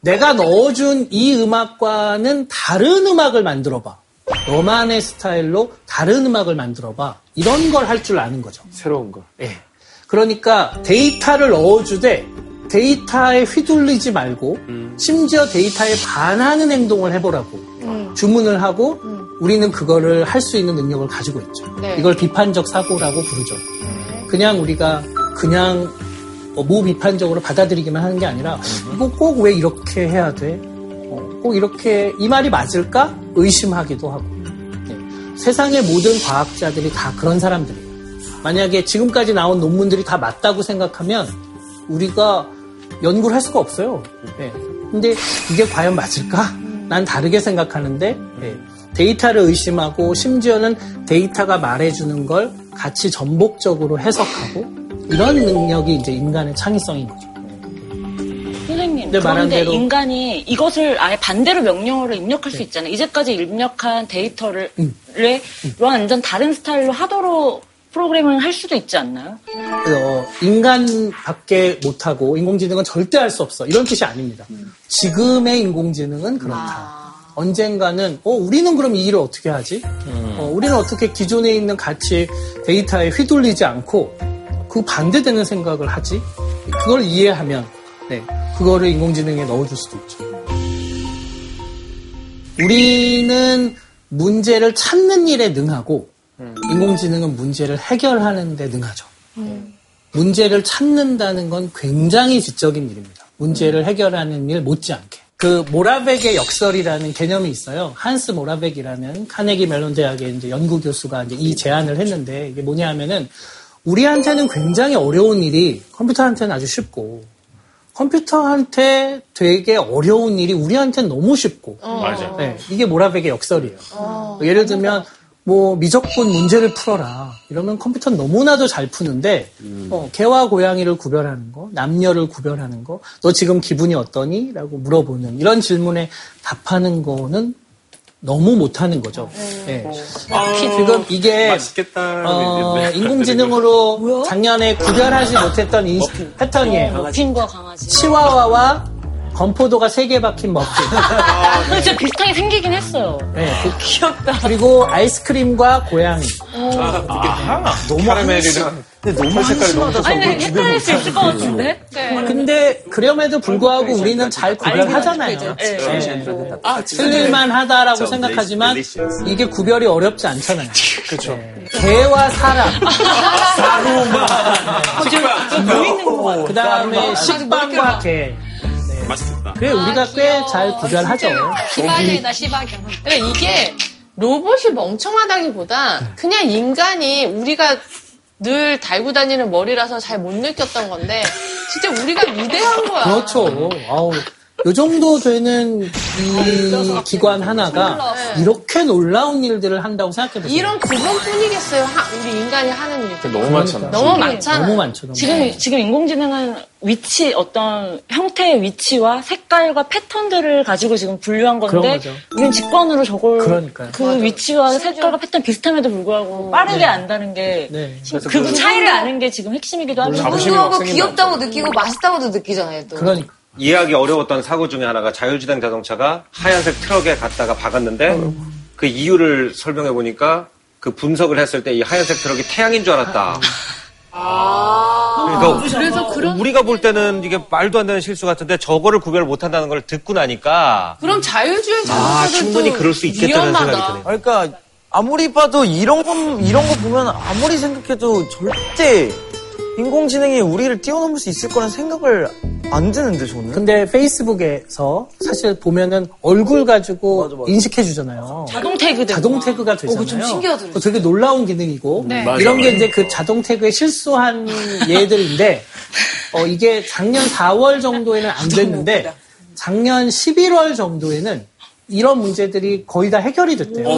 내가 넣어준 이 음악과는 다른 음악을 만들어봐. 너만의 스타일로 다른 음악을 만들어봐. 이런 걸 할 줄 아는 거죠. 새로운 거. 예. 그러니까 데이터를 넣어주되 데이터에 휘둘리지 말고 심지어 데이터에 반하는 행동을 해보라고 주문을 하고 우리는 그거를 할 수 있는 능력을 가지고 있죠. 네. 이걸 비판적 사고라고 부르죠. 그냥 우리가 그냥 어, 무비판적으로 받아들이기만 하는 게 아니라 이거 꼭 왜 이렇게 해야 돼? 어, 꼭 이렇게 이 말이 맞을까? 의심하기도 하고 네. 세상의 모든 과학자들이 다 그런 사람들이에요. 만약에 지금까지 나온 논문들이 다 맞다고 생각하면 우리가 연구를 할 수가 없어요. 예. 근데 이게 과연 맞을까? 난 다르게 생각하는데 예. 데이터를 의심하고 심지어는 데이터가 말해주는 걸 같이 전복적으로 해석하고 이런 능력이 이제 인간의 창의성인 거죠. 네, 말한 그런데 대로. 인간이 이것을 아예 반대로 명령어로 입력할 수 있잖아요. 이제까지 입력한 데이터를 를 완전 다른 스타일로 하도록 프로그램을 할 수도 있지 않나요? 어, 인간밖에 못하고 인공지능은 절대 할 수 없어. 이런 뜻이 아닙니다. 지금의 인공지능은 그렇다. 언젠가는 어 우리는 그럼 이 일을 어떻게 하지? 어, 우리는 어떻게 기존에 있는 가치 데이터에 휘둘리지 않고 그 반대되는 생각을 하지? 그걸 이해하면 네 그거를 인공지능에 넣어줄 수도 있죠. 우리는 문제를 찾는 일에 능하고 인공지능은 문제를 해결하는 데 능하죠. 문제를 찾는다는 건 굉장히 지적인 일입니다. 문제를 해결하는 일 못지않게. 그 모라벡의 역설이라는 개념이 있어요. 한스 모라벡이라는 카네기 멜론 대학의 이제 연구 교수가 이제 이 제안을 했는데 이게 뭐냐 하면은 우리한테는 굉장히 어려운 일이 컴퓨터한테는 아주 쉽고 컴퓨터한테 되게 어려운 일이 우리한테는 너무 쉽고 맞아요. 네, 이게 모라벡의 역설이에요. 예를 들면 뭐 미적분 문제를 풀어라 이러면 컴퓨터는 너무나도 잘 푸는데 어, 개와 고양이를 구별하는 거, 남녀를 구별하는 거, 너 지금 기분이 어떠니? 라고 물어보는 이런 질문에 답하는 거는 너무 못하는 거죠. 예. 지금 이게 맛있겠다. 어, 인공지능으로 작년에 구별하지 못했던 인 패턴이에요. 핀과 강아지. 치와와와 건포도가 세 개 박힌 머핀. 근데 진짜 비슷하게 생기긴 했어요. 네, 그- 귀엽다. 그리고 아이스크림과 고양이. 아하. 너무 카라멜이랑. 근데 너무 너무 한심하다. 아니, 근데 헷갈릴 수 있을 것 같은데? 근데 그럼에도 불구하고 우리는 잘 구별하잖아요. 네. 네. 틀릴만 하다라고 생각하지만 이게 구별이 어렵지 않잖아요. 그렇죠. 개와 사람. 뭐그 다음에 식빵과 개. 맛있겠다. 그래, 우리가 꽤 잘 구별하죠. 시바견이다, 시바견. 근데 이게 로봇이 멍청하다기보다 그냥 인간이 우리가 늘 달고 다니는 머리라서 잘 못 느꼈던 건데 진짜 우리가 위대한 거야. 그렇죠. 아우, 요 정도 되는 이 기관 하나가 이렇게 놀라운 일들을 한다고 생각해보세요. 이런 그것뿐이겠어요. 하- 우리 인간이 하는 일들. 너무 많잖아. 너무 많잖아. 너무 많죠. 너무 지금, 지금 인공지능은 위치, 어떤 형태의 위치와 색깔과 패턴들을 가지고 지금 분류한 그런 건데, 거죠. 우린 직관으로 저걸 그러니까요. 그 위치와 색깔과 패턴 비슷함에도 불구하고 빠르게 네. 안다는 게, 네. 그 차이를 아는 게 지금 핵심이기도 하죠. 무서워하고 귀엽다고 느끼고 맛있다고 느끼잖아요, 또. 그러니까. 이해하기 어려웠던 사고 중에 하나가 자율주행 자동차가 하얀색 트럭에 갔다가 박았는데 그 이유를 설명해 보니까 그 분석을 했을 때 이 하얀색 트럭이 태양인 줄 알았다. 그러니까 그래서 그런 우리가 볼 때는 이게 말도 안 되는 실수 같은데 저거를 구별 못 한다는 걸 듣고 나니까 그럼 자율주행 아, 자동차도 충분히 그럴 수 있겠다는 위험하다. 생각이 드네요. 그러니까 아무리 봐도 이런 거 이런 거 보면 아무리 생각해도 절대 인공지능이 우리를 뛰어넘을 수 있을 거란 생각을 안 드는데 저는. 근데 페이스북에서 사실 보면은 얼굴 가지고 인식해 주잖아요. 자동 태그. 자동 태그가 되잖아요. 그거 좀 신기하더라고요. 되게 놀라운 기능이고 네. 이런 게 이제 그 자동 태그에 실수한 예들인데 어, 이게 작년 4월 정도에는 안 됐는데 작년 11월 정도에는 이런 문제들이 거의 다 해결이 됐대요.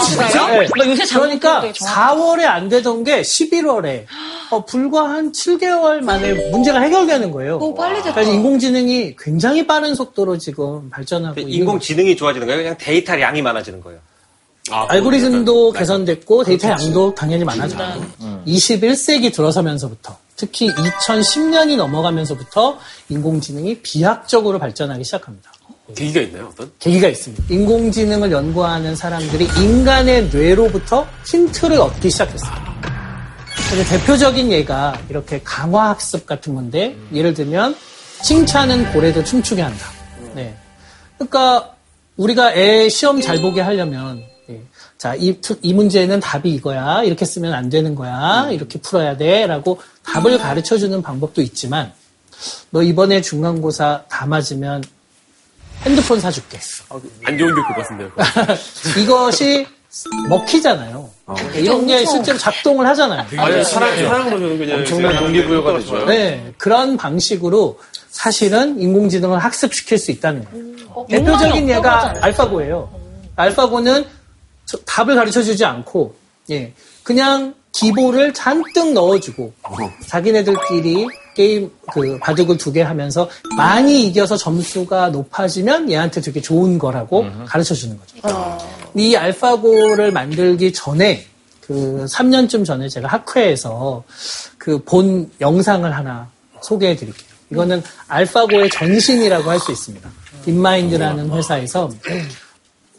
진짜? 네. 나 요새 자동 그러니까 태그 되게 정확해. 4월에 안 되던 게 11월에 어, 불과 한 7개월 만에 문제가 해결되는 거예요. 오, 빨리 됐다. 그래서 인공지능이 굉장히 빠른 속도로 지금 발전하고 있는 인공지능이 좋아지는 거예요. 그냥 데이터 양이 많아지는 거예요. 아, 알고리즘도 개선됐고 데이터 양도 당연히 많아졌고 21세기 들어서면서부터 특히 2010년이 넘어가면서부터 인공지능이 비약적으로 발전하기 시작합니다. 계기가 있나요, 어떤? 계기가 있습니다. 인공지능을 연구하는 사람들이 인간의 뇌로부터 힌트를 얻기 시작했어요. 대표적인 예가 이렇게 강화학습 같은 건데 예를 들면 칭찬은 고래도 춤추게 한다. 네. 그러니까 우리가 애 시험 잘 보게 하려면 예. 자, 이, 투- 이 문제는 답이 이거야. 이렇게 쓰면 안 되는 거야. 이렇게 풀어야 돼. 라고 답을 가르쳐 주는 방법도 있지만 너 이번에 중간고사 다 맞으면 핸드폰 사줄게. 안 좋은 교육 같은데요. 이것이 먹히잖아요. 이런 게 실제로 작동을 하잖아요. 아니, 사랑, 사랑으로는 그냥. 엄청난 동기부여가 되죠. 네, 그런 방식으로 사실은 인공지능을 학습시킬 수 있다는 거예요. 어, 대표적인 예가. 알파고예요. 알파고는 저- 답을 가르쳐 주지 않고, 예, 그냥 기보를 잔뜩 넣어주고, 자기네들끼리 게임, 그, 바둑을 두 개 하면서 많이 이겨서 점수가 높아지면 얘한테 되게 좋은 거라고 가르쳐 주는 거죠. 이 알파고를 만들기 전에, 그 3년쯤 전에 제가 학회에서 그 본 영상을 하나 소개해 드릴게요. 이거는 알파고의 전신이라고 할 수 있습니다. 딥마인드라는 회사에서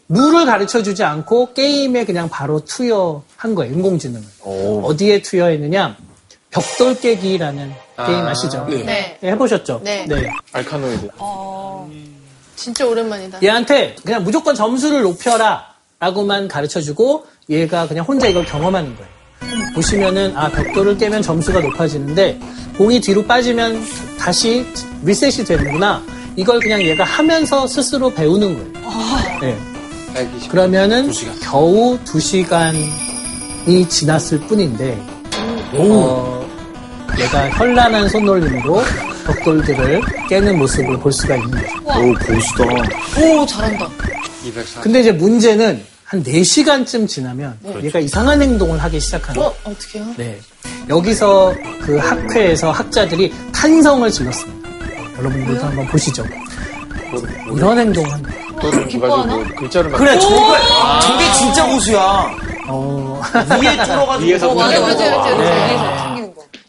룰을 가르쳐 주지 않고 게임에 그냥 바로 투여한 거예요, 인공지능을. 어디에 투여했느냐? 벽돌 깨기라는 게임 아 시죠? 네. 네, 해보셨죠? 네. 알카노이드. 진짜 오랜만이다. 얘한테 그냥 무조건 점수를 높여라 라고만 가르쳐 주고 얘가 그냥 혼자 이걸 경험하는 거예요. 보시면은 아 벽돌을 깨면 점수가 높아지는데 공이 뒤로 빠지면 다시 리셋이 되는구나. 이걸 그냥 얘가 하면서 스스로 배우는 거예요. 네. 그러면은 겨우 두 시간이 지났을 뿐인데 어, 얘가 현란한 손놀림으로 벽돌들을 깨는 모습을 볼 수가 있는 거죠. 오, 고수다. 오, 잘한다. 204. 근데 이제 문제는 한 4시간쯤 지나면 얘가 이상한 행동을 하기 시작하는 어, 거예요. 어떡해요? 네. 여기서 그 학회에서 학자들이 탄성을 질렀습니다. 여러분들도 한번 보시죠. 이런 행동을 합니다. 또는 뭐 글자를 막 그래, 저거, 저게 진짜 고수야. 어, 위에 뚫어가지고. 위에서 맞아, 맞아, 맞아.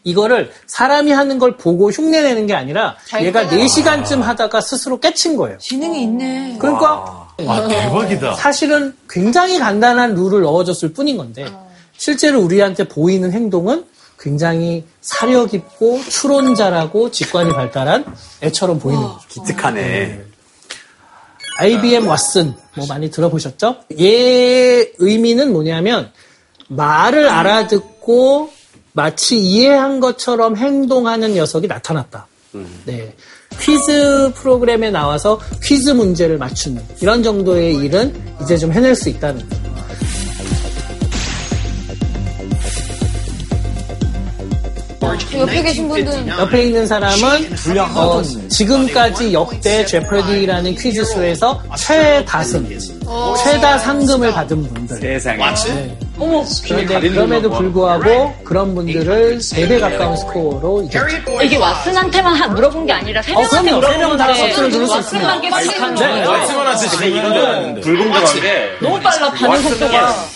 네. 이거를 사람이 하는 걸 보고 흉내내는 게 아니라 잘 얘가 깨요. 4시간쯤 하다가 스스로 깨친 거예요. 지능이 있네. 그러니까 와, 대박이다. 사실은 굉장히 간단한 룰을 넣어줬을 뿐인 건데 실제로 우리한테 보이는 행동은 굉장히 사려 깊고 추론자라고 직관이 발달한 애처럼 보이는 거죠. 기특하네. IBM 왓슨 뭐 많이 들어보셨죠? 얘 의미는 뭐냐면 말을 알아듣고 마치 이해한 것처럼 행동하는 녀석이 나타났다. 네. 퀴즈 프로그램에 나와서 퀴즈 문제를 맞추는 이런 정도의 일은 이제 좀 해낼 수 있다는 거죠. 옆에 계신 분들은 옆에 있는 사람은 어, 지금까지 역대 제퍼디라는 퀴즈쇼에서 최다승, 최다 상금을 받은 분들. 세상에. 네. 그런데 그럼에도 불구하고 그런 분들을 4배 가까운 스코어로 이겼죠. 이게 왓슨한테만 하- 물어본 게 아니라 세 어, 명한테. 세 명은 다 왓슨을 들을 수 있습니다. 왓슨만 계속 하는 네, 거예요. 근데 이건 좀 불공정한 게. 너무 빨라 반응 속도가.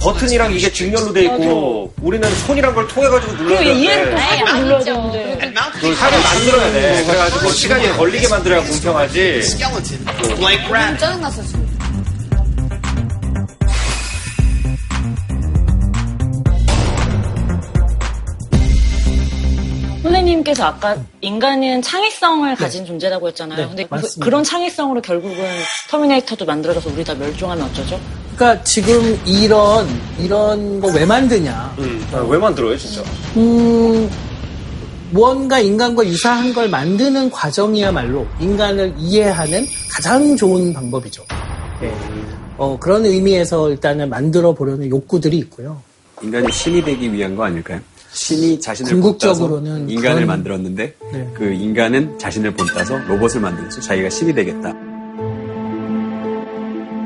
버튼이랑 이게 직렬로 돼 있고 우리는 손이란 걸 통해 가지고 눌러야 그리고 이해를 살짝 눌러야 되는데. 그걸 하게 만들어야 돼. 그래가지고 시간이 걸리게 만들어야 공평하지. 너무 짜증났어 지금. 선생님께서 아까 인간은 창의성을 가진 존재라고 했잖아요. 네, 근데 그, 맞습니다. 그 런 창의성으로 결국은 터미네이터도 만들어져서 우리 다 멸종하면 어쩌죠? 그러니까 지금 이런 이런 거 왜 만드냐? 아, 왜 만들어요, 진짜? 음, 무언가 인간과 유사한 걸 만드는 과정이야말로 인간을 이해하는 가장 좋은 방법이죠. 네. 어, 그런 의미에서 일단은 만들어 보려는 욕구들이 있고요. 인간이 신이 되기 위한 거 아닐까요? 신이 자신을 궁극적으로는 본따서 인간을 그런- 만들었는데 네. 그 인간은 자신을 본따서 로봇을 만들어서 자기가 신이 되겠다.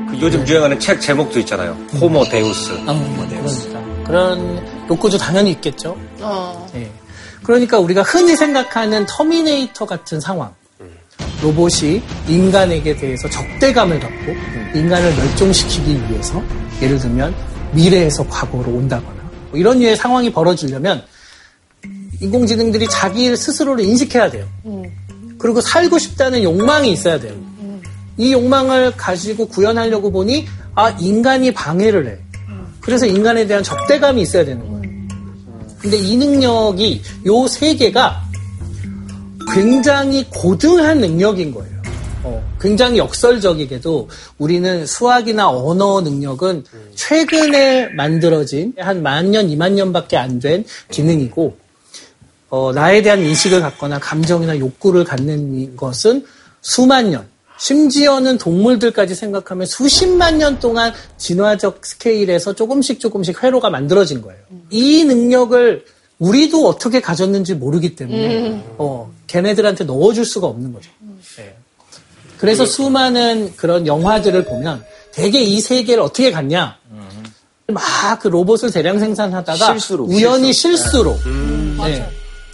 그 요즘 유행하는 책 제목도 있잖아요. 호모 데우스. 어, 그러니까 그런 욕구도 당연히 있겠죠. 어. 예. 그러니까 우리가 흔히 생각하는 터미네이터 같은 상황. 로봇이 인간에게 대해서 적대감을 갖고 인간을 멸종시키기 위해서 예를 들면 미래에서 과거로 온다거나 뭐 이런 류의 상황이 벌어지려면 인공지능들이 자기 스스로를 인식해야 돼요. 그리고 살고 싶다는 욕망이 있어야 돼요. 이 욕망을 가지고 구현하려고 보니 아 인간이 방해를 해. 그래서 인간에 대한 적대감이 있어야 되는 거예요. 근데 이 능력이 요 세 개가 굉장히 고등한 능력인 거예요. 어, 굉장히 역설적이게도 우리는 수학이나 언어 능력은 최근에 만들어진 한 만 년, 이만 년밖에 안 된 기능이고 어, 나에 대한 인식을 갖거나 감정이나 욕구를 갖는 것은 수만 년, 심지어는 동물들까지 생각하면 수십만 년 동안 진화적 스케일에서 조금씩 조금씩 회로가 만들어진 거예요. 이 능력을 우리도 어떻게 가졌는지 모르기 때문에 음. 어, 걔네들한테 넣어줄 수가 없는 거죠. 네. 그래서 수많은 그런 영화들을 보면 대개 이 세계를 어떻게 갔냐? 막그 로봇을 대량 생산하다가 실수로, 우연히 실수. 실수로 네.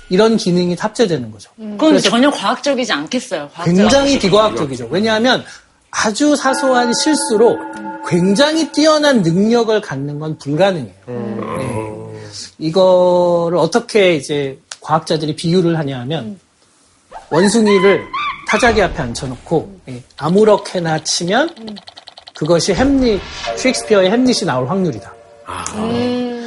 이런 기능이 탑재되는 거죠. 그건 그래서 전혀 과학적이지 않겠어요. 과학적. 굉장히 비과학적이죠. 왜냐하면 아주 사소한 실수로 굉장히 뛰어난 능력을 갖는 건 불가능해요. 네. 이거를 어떻게 이제 과학자들이 비유를 하냐 하면 원숭이를 타자기 앞에 앉혀놓고 예, 아무렇게나 치면 그것이 햄릿, 셰익스피어의 햄릿이 나올 확률이다.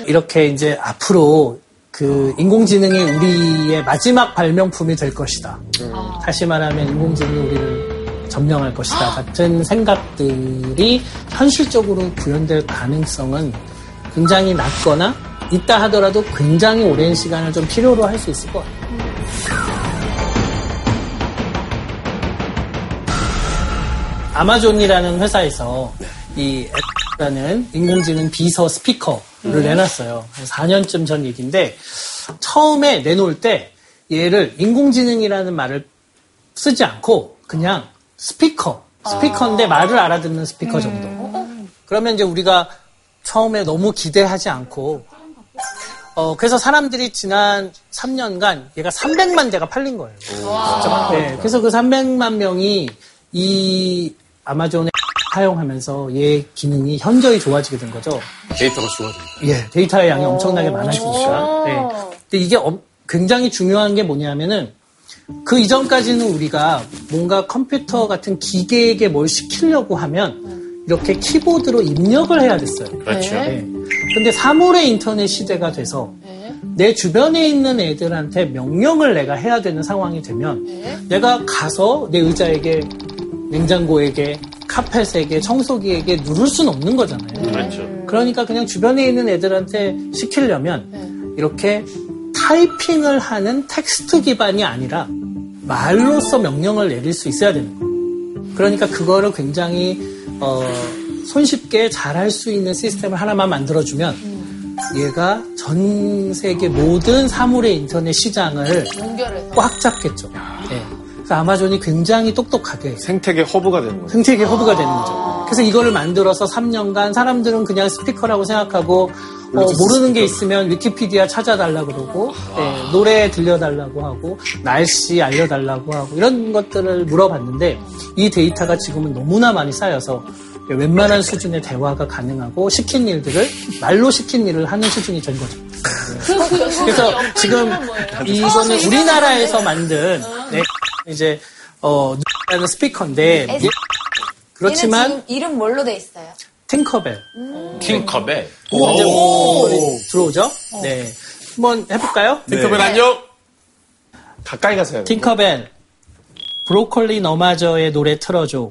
이렇게 이제 앞으로 그 인공지능이 우리의 마지막 발명품이 될 것이다. 다시 말하면 인공지능이 우리를 점령할 것이다. 같은 생각들이 현실적으로 구현될 가능성은 굉장히 낮거나 있다 하더라도 굉장히 오랜 시간을 좀 필요로 할 수 있을 것 같아요. 아마존이라는 회사에서 이 앱라는 인공지능 비서 스피커를 내놨어요. 한 4년쯤 전 얘기인데 처음에 내놓을 때 얘를 인공지능이라는 말을 쓰지 않고 그냥 스피커, 스피커인데 말을 알아듣는 스피커 정도. 그러면 이제 우리가 처음에 너무 기대하지 않고 어, 그래서 사람들이 지난 3년간 얘가 300만 대가 팔린 거예요. 네, 그래서 그 300만 명이 이 아마존에 사용하면서 얘 기능이 현저히 좋아지게 된 거죠. 데이터가 좋아진다. 예, 데이터의 양이 엄청나게 많아지니까. 네. 근데 이게 엄- 굉장히 중요한 게 뭐냐면은 그 이전까지는 우리가 뭔가 컴퓨터 같은 기계에게 뭘 시키려고 하면 이렇게 키보드로 입력을 해야 됐어요. 그렇죠. 네. 근데 사물의 인터넷 시대가 돼서 내 주변에 있는 애들한테 명령을 내가 해야 되는 상황이 되면 내가 가서 내 의자에게 냉장고에게 카펫에게 청소기에게 누를 수는 없는 거잖아요. 그렇죠. 그러니까 그냥 주변에 있는 애들한테 시키려면 이렇게 타이핑을 하는 텍스트 기반이 아니라 말로써 명령을 내릴 수 있어야 되는 거예요. 그러니까 그거를 굉장히 어, 손쉽게 잘 할 수 있는 시스템을 하나만 만들어주면 얘가 전 세계 모든 사물의 인터넷 시장을 연결해서. 꽉 잡겠죠. 네. 그래서 아마존이 굉장히 똑똑하게 생태계 허브가 되는 거죠. 생태계 허브가 되는 거죠. 그래서 이거를 만들어서 3년간 사람들은 그냥 스피커라고 생각하고 어, 모르는 게 있으면 위키피디아 찾아달라 그러고 예, 노래 들려달라고 하고 날씨 알려달라고 하고 이런 것들을 물어봤는데 이 데이터가 지금은 너무나 많이 쌓여서 웬만한 수준의 대화가 가능하고 시킨 일들을 말로 시킨 일을 하는 수준이 된 거죠. 그래서 지금 이거는 우리나라에서 만든 네, 이제 어 누라는 스피커인데 에스- 그렇지만 얘는 지금 이름 뭘로 돼 있어요? 팅커벨 킹컵에. 이제 뭐 들어오죠? 네. 한번 해볼까요? 팅커벨 안녕. 가까이 가세요. 네. 팅커벨 브로콜리 너마저의 노래 틀어줘.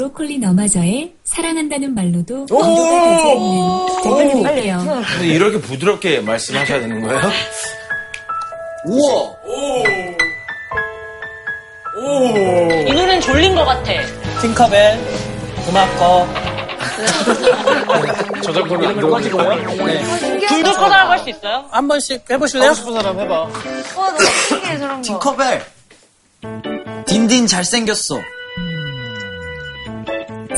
브로콜리 너마저의 사랑한다는 말로도 비교가 되지 않는 해볼게요. 근데 이렇게 부드럽게 말씀하셔야 되는 거예요? 우와. 이 노래는 졸린 것 같아. 팅커벨 음악 꺼. 저작권을 안 이름을 꺼지고요. 들어오니까. 네. 불도 꺼달라고 할 수 있어요? 한 번씩 해보실래요? 하고 싶은 사람 해봐. 와 너무 신기해 저런 거. 팅커벨. 딘딘 잘생겼어.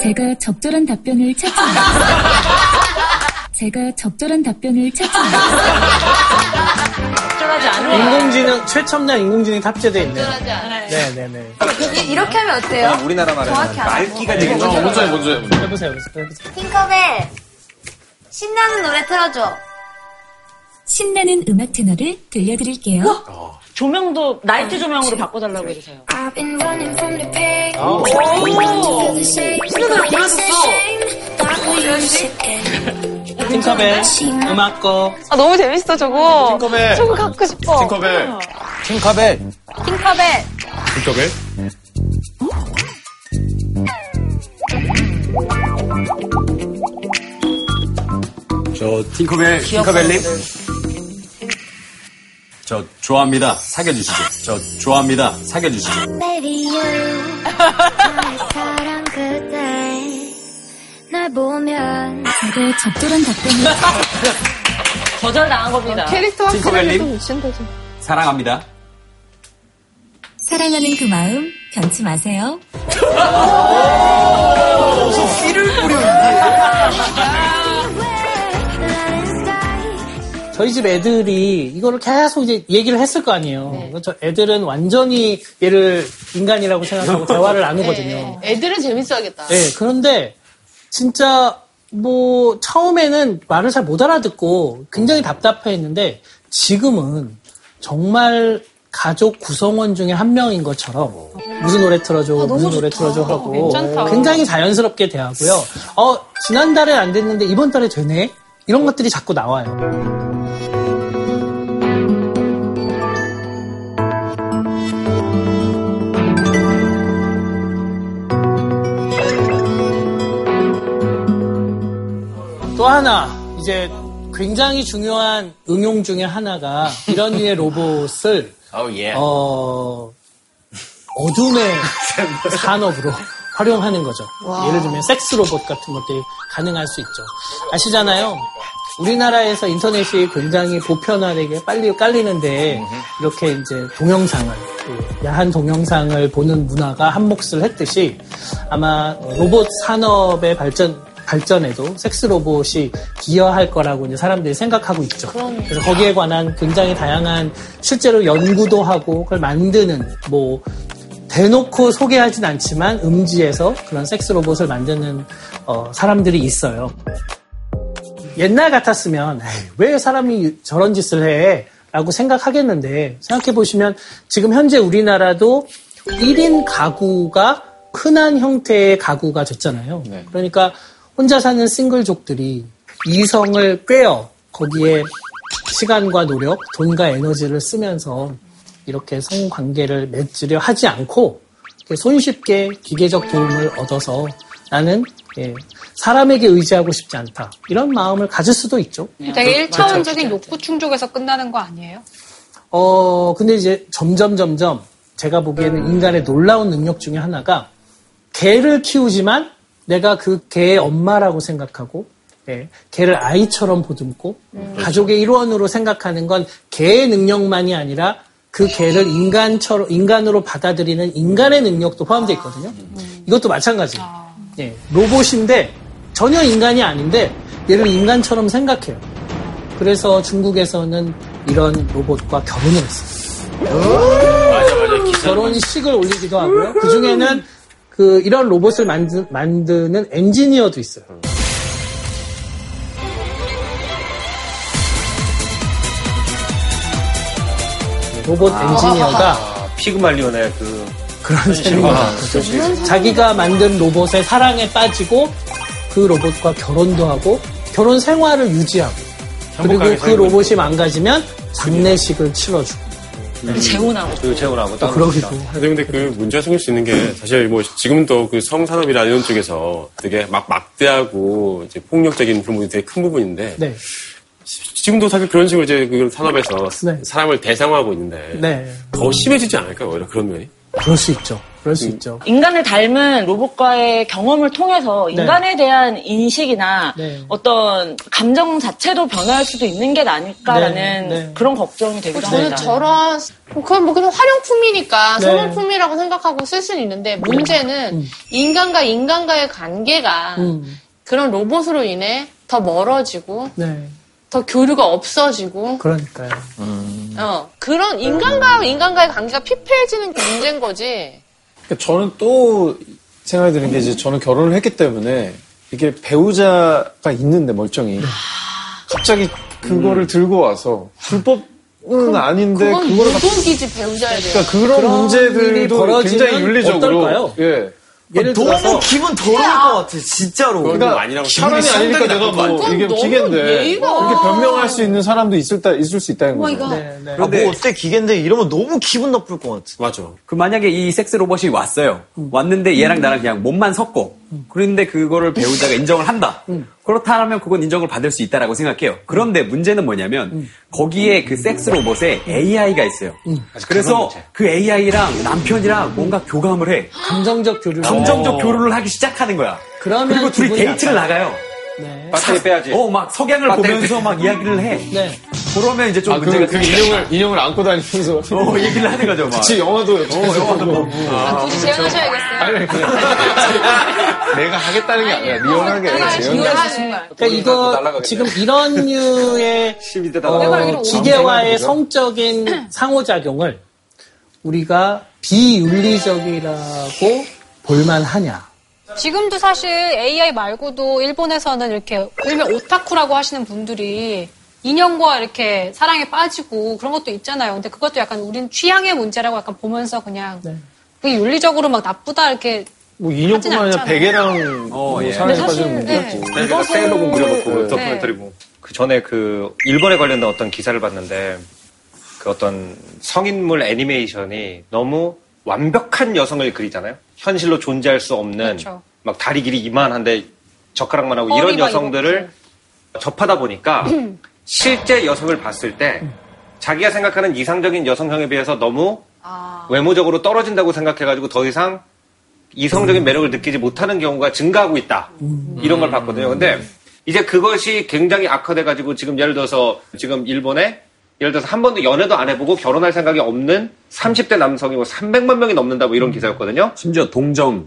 제가 적절한 답변을 찾지 않 제가 적절한 답변을 찾지 않 적절하지 않아. 인공지능 최첨단 인공지능 탑재되어 있네요. 적절하지 않아요. 네네네. 이- 이렇게 하면 어때요? 아, 우리나라 말하는 정확히 알아. 말기가 되게 어, 먼저 해, 먼저 해. 해보세요, 해보세요. 해보세요. 팅커벨 신나는 노래 틀어줘. 신나는 음악 채널을 들려드릴게요. 조명도 나이트 조명으로 바꿔달라고 해주세요. I've been running from the pain. 오. 신나는 노래 팅커벨 음악 꺼. 아, 너무 재밌어, 저거. 팅커벨. 저거 갖고 싶어. 팅커벨. 팅커벨. 팅커벨 팅커벨. 저 팅커벨, 팅커벨님. 저 좋아합니다. 사귀어주시죠. 저 좋아합니다. 사귀어주시죠. Baby you 나의 사랑 그대 날 보면 제가 적절한 답변을 거절 당한 겁니다. 캐릭터 확실하게 팅커벨님. 좀 미친다, 좀. 사랑합니다. 사랑하는 그 마음 변치 마세요. 저희 집 애들이 이거를 계속 이제 얘기를 했을 거 아니에요. 저 애들은 완전히 얘를 인간이라고 생각하고 대화를 나누거든요. 애들은 재밌어 하겠다. 네, 그런데 진짜 뭐 처음에는 말을 잘 못 알아듣고 굉장히 답답해 했는데 지금은 정말 가족 구성원 중에 한 명인 것처럼 무슨 노래 틀어줘, 무슨 노래 틀어줘 하고 괜찮다. 굉장히 자연스럽게 대하고요. 어, 지난달에 안 됐는데 이번 달에 되네? 이런 것들이 자꾸 나와요. 또 하나 이제 굉장히 중요한 응용 중에 하나가 이런 류의 로봇을 Oh yeah. 어, 어둠의 산업으로 활용하는 거죠. 예를 들면 섹스 로봇 같은 것들이 가능할 수 있죠. 아시잖아요. 우리나라에서 인터넷이 굉장히 보편화되게 빨리 깔리는데 이렇게 이제 동영상을 그 야한 동영상을 보는 문화가 한 몫을 했듯이 아마 로봇 산업의 발전 발전에도 섹스 로봇이 기여할 거라고 이제 사람들이 생각하고 있죠. 그래서 거기에 관한 굉장히 다양한 실제로 연구도 하고 그걸 만드는 뭐 대놓고 소개하진 않지만 음지에서 그런 섹스 로봇을 만드는 어, 사람들이 있어요. 옛날 같았으면 에이, 왜 사람이 저런 짓을 해? 라고 생각하겠는데 생각해 보시면 지금 현재 우리나라도 1인 가구가 흔한 형태의 가구가 됐잖아요. 그러니까 혼자 사는 싱글족들이 이성을 꿰어 거기에 시간과 노력, 돈과 에너지를 쓰면서 이렇게 성관계를 맺으려 하지 않고 손쉽게 기계적 도움을 얻어서 나는 예, 사람에게 의지하고 싶지 않다. 이런 마음을 가질 수도 있죠. 되게 1차원적인 욕구 충족에서 끝나는 거 아니에요? 어, 근데 이제 점점 점점 제가 보기에는 인간의 놀라운 능력 중에 하나가 개를 키우지만 내가 그 개의 엄마라고 생각하고 예, 개를 아이처럼 보듬고 가족의 일원으로 생각하는 건 개의 능력만이 아니라 그 개를 인간처럼 인간으로 받아들이는 인간의 능력도 포함되어 있거든요. 이것도 마찬가지예요. 예, 로봇인데 전혀 인간이 아닌데 얘를 인간처럼 생각해요. 그래서 중국에서는 이런 로봇과 결혼을 했어요. 결혼식을 올리기도 하고요. 그 중에는 그 이런 로봇을 만드, 만드는 엔지니어도 있어요. 로봇 엔지니어가 아, 피그말리온의 그 그런 셈입니다. 그렇죠. 자기가 만든 로봇의 사랑에 빠지고 그 로봇과 결혼도 하고 결혼 생활을 유지하고 그리고 그 로봇이 망가지면 장례식을 치러주고 재혼하고. 그 재혼하고 또 그러기도 근데, 근데 그 문제가 생길 수 있는 게 사실 뭐 지금도 그 성산업이나 이런 쪽에서 되게 막 막대하고 이제 폭력적인 그런 부분이 되게 큰 부분인데 네. 지금도 사실 그런 식으로 이제 그 산업에서 네. 사람을 대상화하고 있는데 네. 더 심해지지 않을까요? 오히려 그런 면이? 그럴 수 있죠. 그럴 수 있죠. 인간을 닮은 로봇과의 경험을 통해서 네. 인간에 대한 인식이나 네. 어떤 감정 자체도 변화할 수도 있는 게 아닐까라는 네, 네. 그런 걱정이 되기도 저는 합니다. 저런 그건 뭐 그냥 활용품이니까 네. 소모품이라고 생각하고 쓸 수는 있는데 문제는 인간과 인간과의 관계가 음, 그런 로봇으로 인해 더 멀어지고 네. 더 교류가 없어지고 그러니까요. 어 그런 인간과 인간과의 관계가 피폐해지는 게 문제인 거지. 그러니까 저는 또 생각이 드는 게 이제 저는 결혼을 했기 때문에 이게 배우자가 있는데 멀쩡히 갑자기 그거를 들고 와서 불법 은 아닌데 그건 그거를 갑자기 노동기지 배우자에 대한. 그러니까 그런, 그런 일이 문제들도 벌어지면 굉장히 윤리적으로 어떨까요? 예. 예를 너무 들어서 기분 더러울 것 같아, 진짜로. 그러니까 아니라고 사람이 아니니까 내가 뭐거 이게 너무 기계인데 이렇게 변명할 수 있는 사람도 있을, 다, 있을 수 있다는 거죠. 네, 네. 아, 뭐 어때, 기계인데 이러면 너무 기분 나쁠 것 같아. 맞아. 그 만약에 이 섹스 로봇이 왔어요. 왔는데 얘랑 나랑 그냥 몸만 섞고. 그런데 그거를 배우자가 인정을 한다. 그렇다면 그건 인정을 받을 수 있다라고 생각해요. 그런데 문제는 뭐냐면 거기에 그 섹스 로봇에 AI가 있어요. 그래서 그 AI랑 남편이랑 뭔가 교감을 해. 감정적 교류. 감정적 교류를 하기 시작하는 거야. 그러면 그리고 둘이 데이트를. 나가요. 네. 배터리 빼야지. 어, 막 석양을 배터리 보면서 막 이야기를 해. 네. 그러면 이제 좀 아, 그, 문제가 그 생기죠. 인형을, 인형을 안고 다니면서. 어, 얘기를 하는 거죠, 막. 같이 영화도, 어, 영화도 보고. 굳이 재현하셔야겠어요. 아니, 그냥. 내가 하겠다는 게 아니라, 리얼하게 재현. 그러니까 이거 지금 이런 류의 12대 다. 어, 기계와의 성적인 상호작용을 우리가 비윤리적이라고 볼만하냐? 지금도 사실 AI 말고도 일본에서는 이렇게 일명 오타쿠라고 하시는 분들이 인형과 이렇게 사랑에 빠지고 그런 것도 있잖아요. 근데 그것도 약간 우린 취향의 문제라고 약간 보면서 그냥 네. 그게 윤리적으로 막 나쁘다 이렇게 뭐 인형뿐만 아니라. 베개랑 어, 뭐 예. 사랑에 빠지는 있지. 네. 제가 세일러군 그려놓고 네. 다큐멘터리 보고 그 전에 그 일본에 관련된 어떤 기사를 봤는데 그 어떤 성인물 애니메이션이 너무 완벽한 여성을 그리잖아요. 현실로 존재할 수 없는 그렇죠. 막 다리 길이 이만한데 젓가락만 하고 이런 막 여성들을 접하다 보니까 실제 여성을 봤을 때 자기가 생각하는 이상적인 여성형에 비해서 너무 외모적으로 떨어진다고 생각해가지고 더 이상 이성적인 매력을 느끼지 못하는 경우가 증가하고 있다. 이런 걸 봤거든요. 근데 이제 그것이 굉장히 악화돼가지고 지금 예를 들어서 지금 일본에 예를 들어서 한 번도 연애도 안 해보고 결혼할 생각이 없는 30대 남성이 뭐 300만 명이 넘는다 뭐 이런 기사였거든요. 심지어 동정.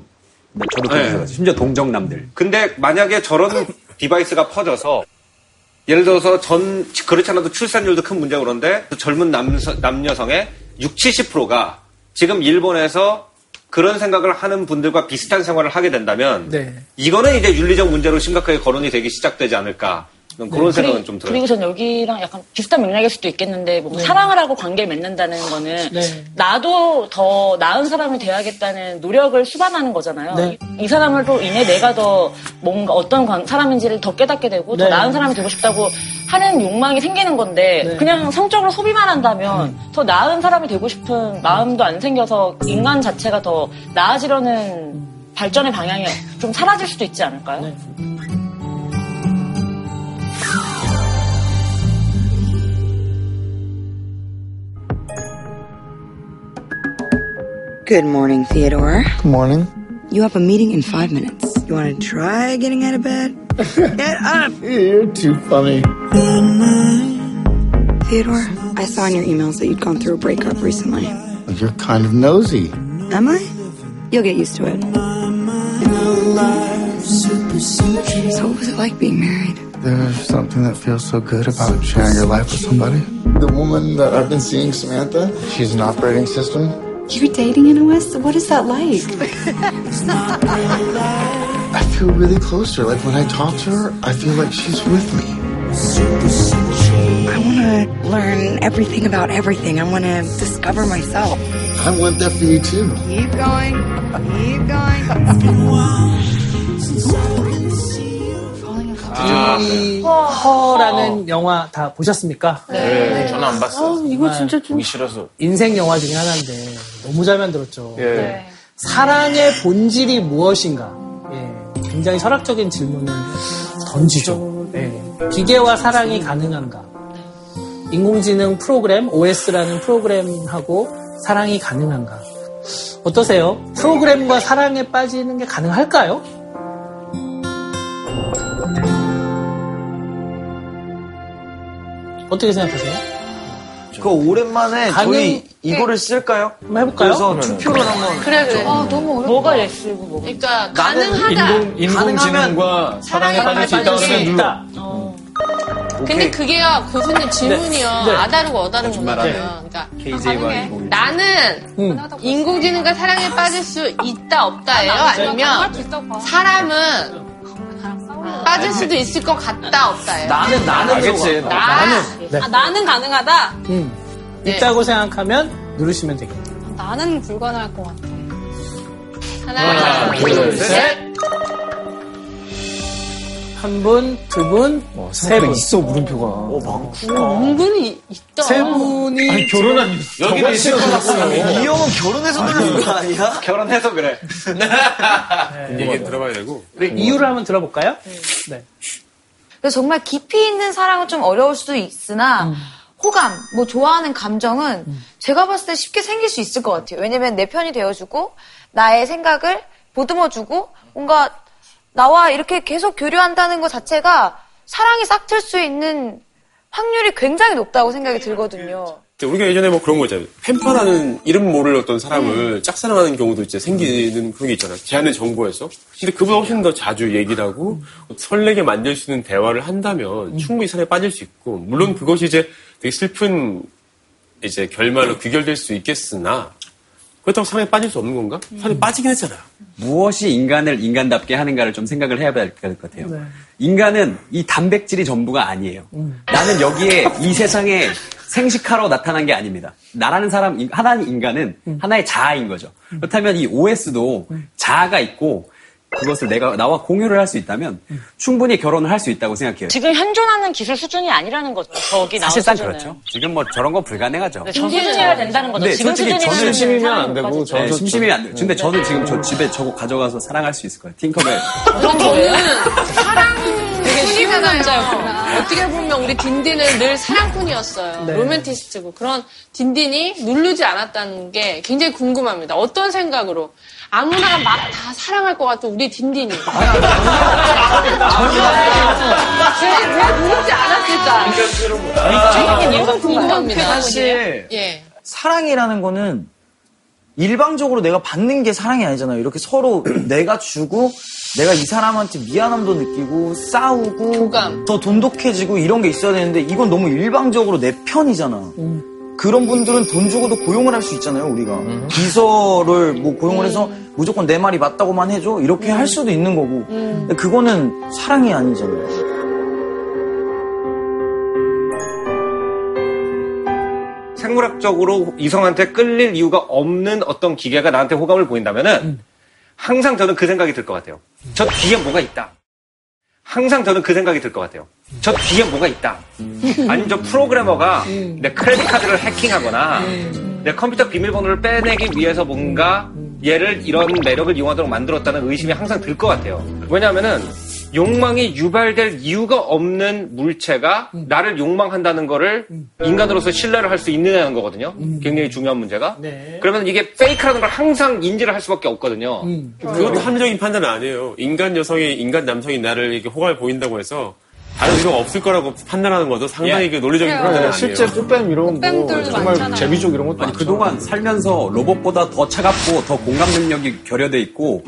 네, 저도 네. 심지어 동정남들. 근데 만약에 저런 device가 퍼져서 예를 들어서 전 그렇지 않아도 출산율도 큰 문제고 그런데 그 젊은 남, 남여성의 60, 70%가 지금 일본에서 그런 생각을 하는 분들과 비슷한 생활을 하게 된다면 네. 이거는 이제 윤리적 문제로 심각하게 거론이 되기 시작되지 않을까. 그런 생각은 좀 들어요. 그리고 전 여기랑 약간 비슷한 맥락일 수도 있겠는데 뭔가 네. 사랑을 하고 관계를 맺는다는 거는 네. 나도 더 나은 사람이 되어야겠다는 노력을 수반하는 거잖아요. 네. 이, 이 사람으로 인해 내가 더 뭔가 어떤 관- 사람인지를 더 깨닫게 되고 더 네. 나은 사람이 되고 싶다고 하는 욕망이 생기는 건데 네. 그냥 성적으로 소비만 한다면 더 나은 사람이 되고 싶은 마음도 안 생겨서 인간 자체가 더 나아지려는 발전의 방향이 좀 사라질 수도 있지 않을까요? Good morning, Theodore. Good morning. You have a meeting in five minutes. You want to try getting out of bed? Get up! You're too funny. Theodore, I saw in your emails that you'd gone through a breakup recently. You're kind of nosy. Am I? You'll get used to it. So, what was it like being married? There's something that feels so good about sharing your life with somebody. The woman that I've been seeing, Samantha, she's an operating system. You're dating an OS? What is that like? I feel really close to her. Like when I talk to her, I feel like she's with me. I want to learn everything about everything. I want to discover myself. I want that for you too. Keep going. Keep going. 이 허라는 영화 다 보셨습니까? 네, 저는 안 봤어요. 아, 이거 진짜 좀- 보기 싫어서. 인생 영화 중에 하나인데 너무 잘 만들었죠. 예. 네. 사랑의 본질이 무엇인가? 예, 굉장히 철학적인 질문을 던지죠. 예. 기계와 사랑이 가능한가? 인공지능 프로그램 OS라는 프로그램하고 사랑이 가능한가? 어떠세요? 프로그램과 사랑에 빠지는 게 가능할까요? 어떻게 생각하세요? 그 오랜만에 가능- 저희 이거를 쓸까요? 한번 해볼까요? 그래서 투표를 한번. 그래 그래. 아, 너무 어렵다. 뭐가 예스고 뭐. 그러니까 나는 가능하다. 인공, 인공지능과 사랑에 빠질 수 있다 그러면 눌러. 근데 그게요 교수님 질문이요 네. 아다르고 어다른. 거잖아요. 그러니까 KJ와 인공 나는 음. 인공지능과 사랑에 빠질 수 있다 없다예요? 아니면 사람은 빠질 수도 있을 것 같다 없다예요? 나는 나는 알겠지. 나. 나는. 네. 아, 나는 가능하다? 음. 있다고 생각하면 누르시면 되겠다. 나는 불가능할 것 같아. 하나, 둘, 셋. 한 분, 두 분, 세 분. 있어 물음표가. 어 많구나. 은근히 있다. 세 분이 아니 결혼한 여기도 있을 것 같아요. 이 형은 결혼해서 누르는 거 아니야? 결혼해서 그래. 얘기 들어봐야 되고. 우리 이유를 한번 들어볼까요? 네. 그래서 정말 깊이 있는 사랑은 좀 어려울 수도 있으나 호감, 뭐 좋아하는 감정은 제가 봤을 때 쉽게 생길 수 있을 것 같아요. 왜냐면 내 편이 되어주고 나의 생각을 보듬어주고 뭔가 나와 이렇게 계속 교류한다는 것 자체가 사랑이 싹틀 수 있는 확률이 굉장히 높다고 생각이 들거든요. 우리가 예전에 뭐 그런 거 있잖아요. 펜파라는 이름 모를 어떤 사람을 짝사랑하는 경우도 이제 생기는 그런 게 있잖아요. 제안의 정보에서. 근데 그보다 훨씬 더 자주 얘기를 하고 설레게 만들 수 있는 대화를 한다면 충분히 사랑에 빠질 수 있고 물론 그것이 이제 되게 슬픈 이제 결말로 귀결될 수 있겠으나 그렇다고 사랑에 빠질 수 없는 건가? 사랑에 빠지긴 했잖아요. 무엇이 인간을 인간답게 하는가를 좀 생각을 해야 될 것 같아요. 네. 인간은 이 단백질이 전부가 아니에요. 음. 나는 여기에 이 세상에 생식하러 나타난 게 아닙니다. 나라는 사람, 인- 하나의 인간은 음. 하나의 자아인 거죠. 그렇다면 이 OS도 자아가 있고 그것을 내가 나와 공유를 할 수 있다면 음. 충분히 결혼을 할 수 있다고 생각해요. 지금 현존하는 기술 수준이 아니라는 거죠. 저기 나온 사실상 수준은. 그렇죠. 지금 뭐 저런 건 불가능하죠. 네, 저 수준이어야 된다는 거죠. 근데 지금 솔직히 수준이면 저는 심심이면 안 되고 네, 저 심심이 안 돼요. 근데 저는 지금 저 집에 저거 가져가서 사랑할 수 있을 거예요. 팅커벨. 그럼 저는 사랑 꾼이잖아요. 어떻게 보면 우리 딘딘은 늘 사랑꾼이었어요. 네. 로맨티스트고 그런 딘딘이 누르지 않았다는 게 굉장히 궁금합니다. 어떤 생각으로? 아무나 막 다 사랑할 것 같은 우리 딘딘이. 왜, 왜 누르지 않았을까? 너무 궁금합니다. 사실 예. 사랑이라는 거는 일방적으로 내가 받는 게 사랑이 아니잖아요. 이렇게 서로 내가 주고 내가 이 사람한테 미안함도 느끼고 싸우고 도감. 더 돈독해지고 이런 게 있어야 되는데 이건 너무 일방적으로 내 편이잖아. 음. 그런 분들은 돈 주고도 고용을 할 수 있잖아요, 우리가. 음. 비서를 뭐 고용을 음. 해서 무조건 내 말이 맞다고만 해줘? 이렇게 음. 할 수도 있는 거고. 음. 근데 그거는 사랑이 아니잖아요. 생물학적으로 이성한테 끌릴 이유가 없는 어떤 기계가 나한테 호감을 보인다면은 항상 저는 그 생각이 들 것 같아요. 저 뒤에 뭐가 있다. 항상 저는 그 생각이 들 것 같아요. 저 뒤에 뭐가 있다. 아니면 저 프로그래머가 내 크레딧 카드를 해킹하거나 내 컴퓨터 비밀번호를 빼내기 위해서 뭔가 얘를 이런 매력을 이용하도록 만들었다는 의심이 항상 들 것 같아요. 왜냐하면은 욕망이 유발될 이유가 없는 물체가 나를 욕망한다는 거를 인간으로서 신뢰를 할 수 있느냐는 거거든요. 굉장히 중요한 문제가. 그러면 이게 페이크라는 걸 항상 인지를 할 수밖에 없거든요. 그것도 합리적인 판단은 아니에요. 인간 여성이 인간 남성이 나를 이렇게 호감을 보인다고 해서 다른 의도가 없을 거라고 판단하는 것도 상당히 그 논리적인 판단이 아니에요. 실제 꽃뱀 이런 거 정말 제비족 이런 것도 아니 그동안 살면서 로봇보다 더 차갑고 더 공감 능력이 결여돼 있고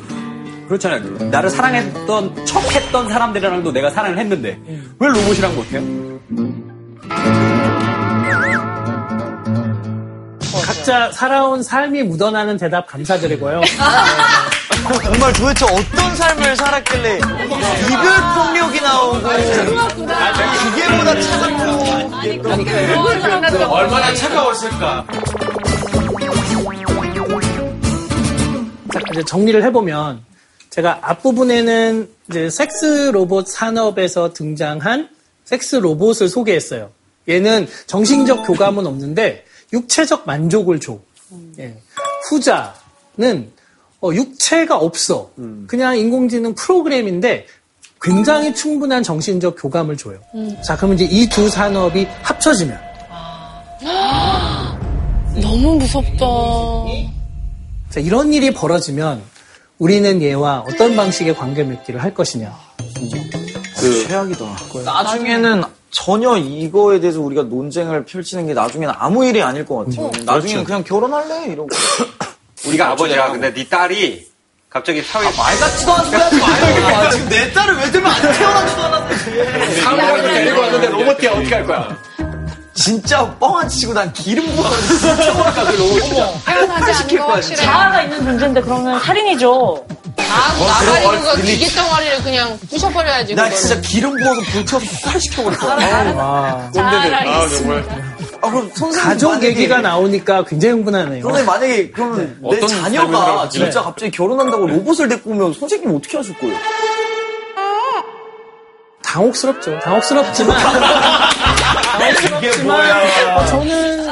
그렇잖아요. 나를 사랑했던 척했던 사람들이랑도 내가 사랑을 했는데 왜 로봇이랑 못해요? 각자 살아온 삶이 묻어나는 대답 감사드리고요. 정말 도대체 어떤 삶을 살았길래 이별 폭력이 나오고 기계보다 차갑고 얼마나 차가웠을까. 자, 이제 정리를 해보면 제가 앞부분에는 이제 섹스 로봇 산업에서 등장한 섹스 로봇을 소개했어요. 얘는 정신적 교감은 없는데 육체적 만족을 줘. 예. 후자는 어, 육체가 없어. 그냥 인공지능 프로그램인데 굉장히 충분한 정신적 교감을 줘요. 자, 그러면 이제 이 두 산업이 합쳐지면 너무 무섭다. 자, 이런 일이 벌어지면 우리는 얘와 어떤 방식의 관계 맺기를 할 것이냐. 그 최악이다. 나중에는 전혀 이거에 대해서 우리가 논쟁을 펼치는 게 나중에는 아무 일이 아닐 것 같아요. 나중에는 그냥 결혼할래 이러고. 우리가 아버지야. 근데 네 딸이 갑자기 사회 말 같지도 않은 소리 하지 마요. 지금 내 딸을 왜 들면 안 태어나지도 않았는데. 사무라이를 데리고 왔는데 로봇이야 어떻게 할 거야? 진짜 뻥안 치고 난 기름 부어서 태워갈까 그 로봇 진짜. 태어나지 않은 거 확실해. 자아가 있는 존재인데 그러면 살인이죠. 아, 어, 나가리 그럼 그거 얼- 기계 덩어리를 그냥 부셔버려야지. 나 그거를. 진짜 기름 부어서 불 켜서 폭발시켜버릴 거야. 와. 꼰대들. 아, 정말. 아, 그럼 선생님. 가족 만약에- 얘기가 나오니까 굉장히 흥분하네요. 선생님 만약에 그러면 내 어떤 삶을 자녀가? 진짜 갑자기 결혼한다고 로봇을 데리고 오면 선생님 어떻게 하실 거예요? 당혹스럽죠. 당혹스럽지만. 어, 저는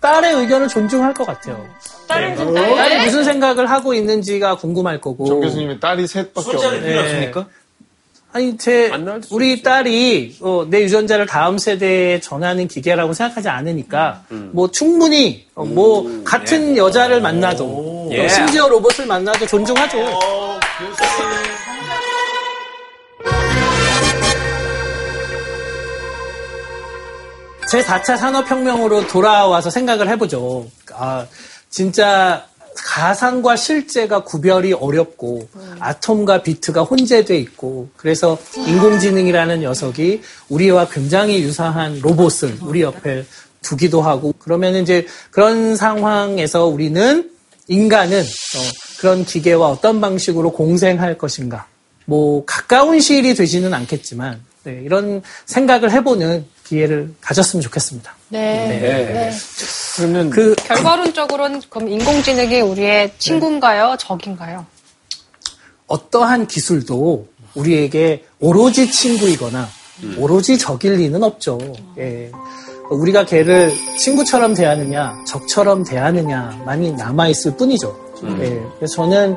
딸의 의견을 존중할 것 같아요. 딸은 좀 딸이 딸. 무슨 생각을 하고 있는지가 궁금할 거고. 정 교수님의 딸이 셋밖에. 필요 없습니까? 아니, 제, 우리 딸이, 어, 내 유전자를 다음 세대에 전하는 기계라고 생각하지 않으니까, 뭐, 충분히, 어, 뭐, 같은 여자를 만나도, 예. 또 심지어 로봇을 만나도 존중하죠. 제 4차 산업혁명으로 돌아와서 생각을 해보죠. 아, 진짜 가상과 실제가 구별이 어렵고 아톰과 비트가 혼재돼 있고 그래서 인공지능이라는 녀석이 우리와 굉장히 유사한 로봇을 우리 옆에 두기도 하고 그러면 이제 그런 상황에서 우리는 인간은 어, 그런 기계와 어떤 방식으로 공생할 것인가. 뭐 가까운 시일이 되지는 않겠지만 네, 이런 생각을 해보는 기회를 가졌으면 좋겠습니다. 네. 네. 그러면 그 결과론적으로는 그럼 인공지능이 우리의 친구인가요? 적인가요? 어떠한 기술도 우리에게 오로지 친구이거나 오로지 적일 리는 없죠. 예. 우리가 걔를 친구처럼 대하느냐, 적처럼 대하느냐만이 남아있을 뿐이죠. 예. 그래서 저는,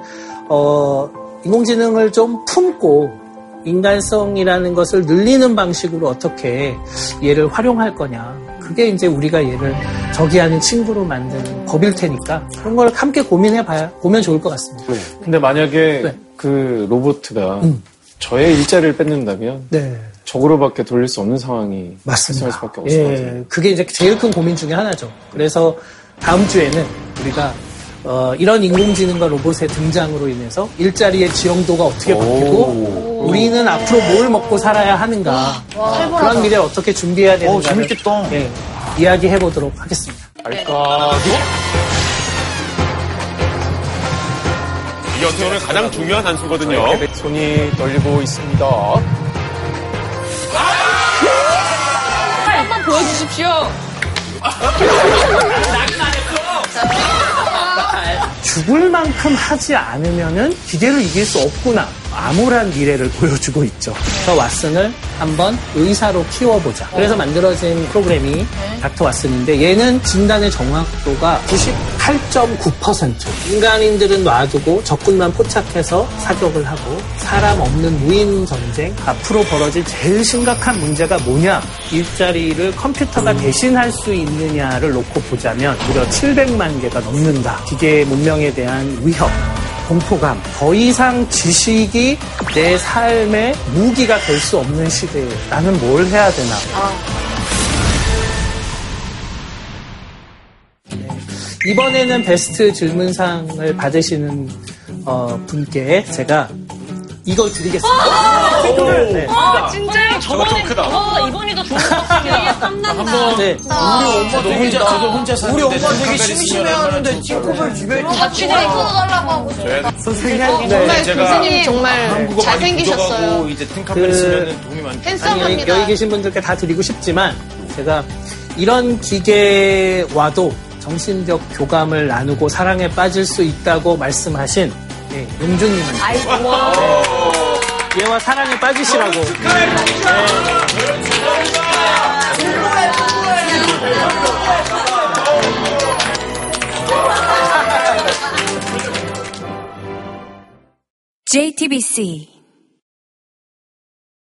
어, 인공지능을 좀 품고 인간성이라는 것을 늘리는 방식으로 어떻게 얘를 활용할 거냐. 그게 이제 우리가 얘를 적이 아닌 친구로 만드는 법일 테니까 그런 걸 함께 고민해 봐야, 보면 좋을 것 같습니다. 근데 만약에 그 로봇가 저의 일자리를 뺏는다면 네. 적으로밖에 돌릴 수 없는 상황이 발생할 수밖에 없을 것 같아요. 예, 그게 이제 제일 큰 고민 중에 하나죠. 그래서 다음 주에는 우리가 어, 이런 인공지능과 로봇의 등장으로 인해서 일자리의 지형도가 어떻게 바뀌고 우리는 앞으로 뭘 먹고 살아야 하는가 그런 미래를 어떻게 준비해야 되는가 재밌겠다. 예, 이야기해 보도록 하겠습니다. 알까? 이게 어떻게 보면 가장 중요한 단수거든요. 손이 떨리고 있습니다. 한번 보여주십시오. 죽을 만큼 하지 않으면은 기계를 이길 수 없구나. 암울한 미래를 보여주고 있죠. 저 왓슨을 한번 의사로 키워보자. 그래서 만들어진 프로그램이 닥터 왓슨인데 얘는 진단의 정확도가 98.9%. 인간인들은 놔두고 적군만 포착해서 사격을 하고 사람 없는 무인 전쟁. 앞으로 벌어질 제일 심각한 문제가 뭐냐? 일자리를 컴퓨터가 대신할 수 있느냐를 놓고 보자면 무려 700만 개가 넘는다. 기계 문명에 대한 위협. 공포감. 더 이상 지식이 내 삶의 무기가 될 수 없는 시대에 나는 뭘 해야 되나. 이번에는 베스트 질문상을 받으시는 어, 분께 제가 이걸 드리겠습니다. 네. 아, 진짜요? 저거 좀 크다. 어, 이번이 더 좋은 것 같습니다. 땀난다. 네. 우리 엄마 저도 혼자, 저도 혼자 사는데 우리 엄마 되게 칸베리 심심해 쓰면 하는데 팅커벨 집에 있는 같이 달라고 하고 선생님, 정말 네. 교수님 정말 한국어 많이 잘생기셨어요. 이제 팅카벨 그- 쓰면 도움이 많이 핸섬합니다. 여기 계신 분들께 다 드리고 싶지만 제가 이런 기계와도 정신적 교감을 나누고 사랑에 빠질 수 있다고 말씀하신 예, 용준님한테 아이고. 얘와 사랑에 빠지시라고. JTBC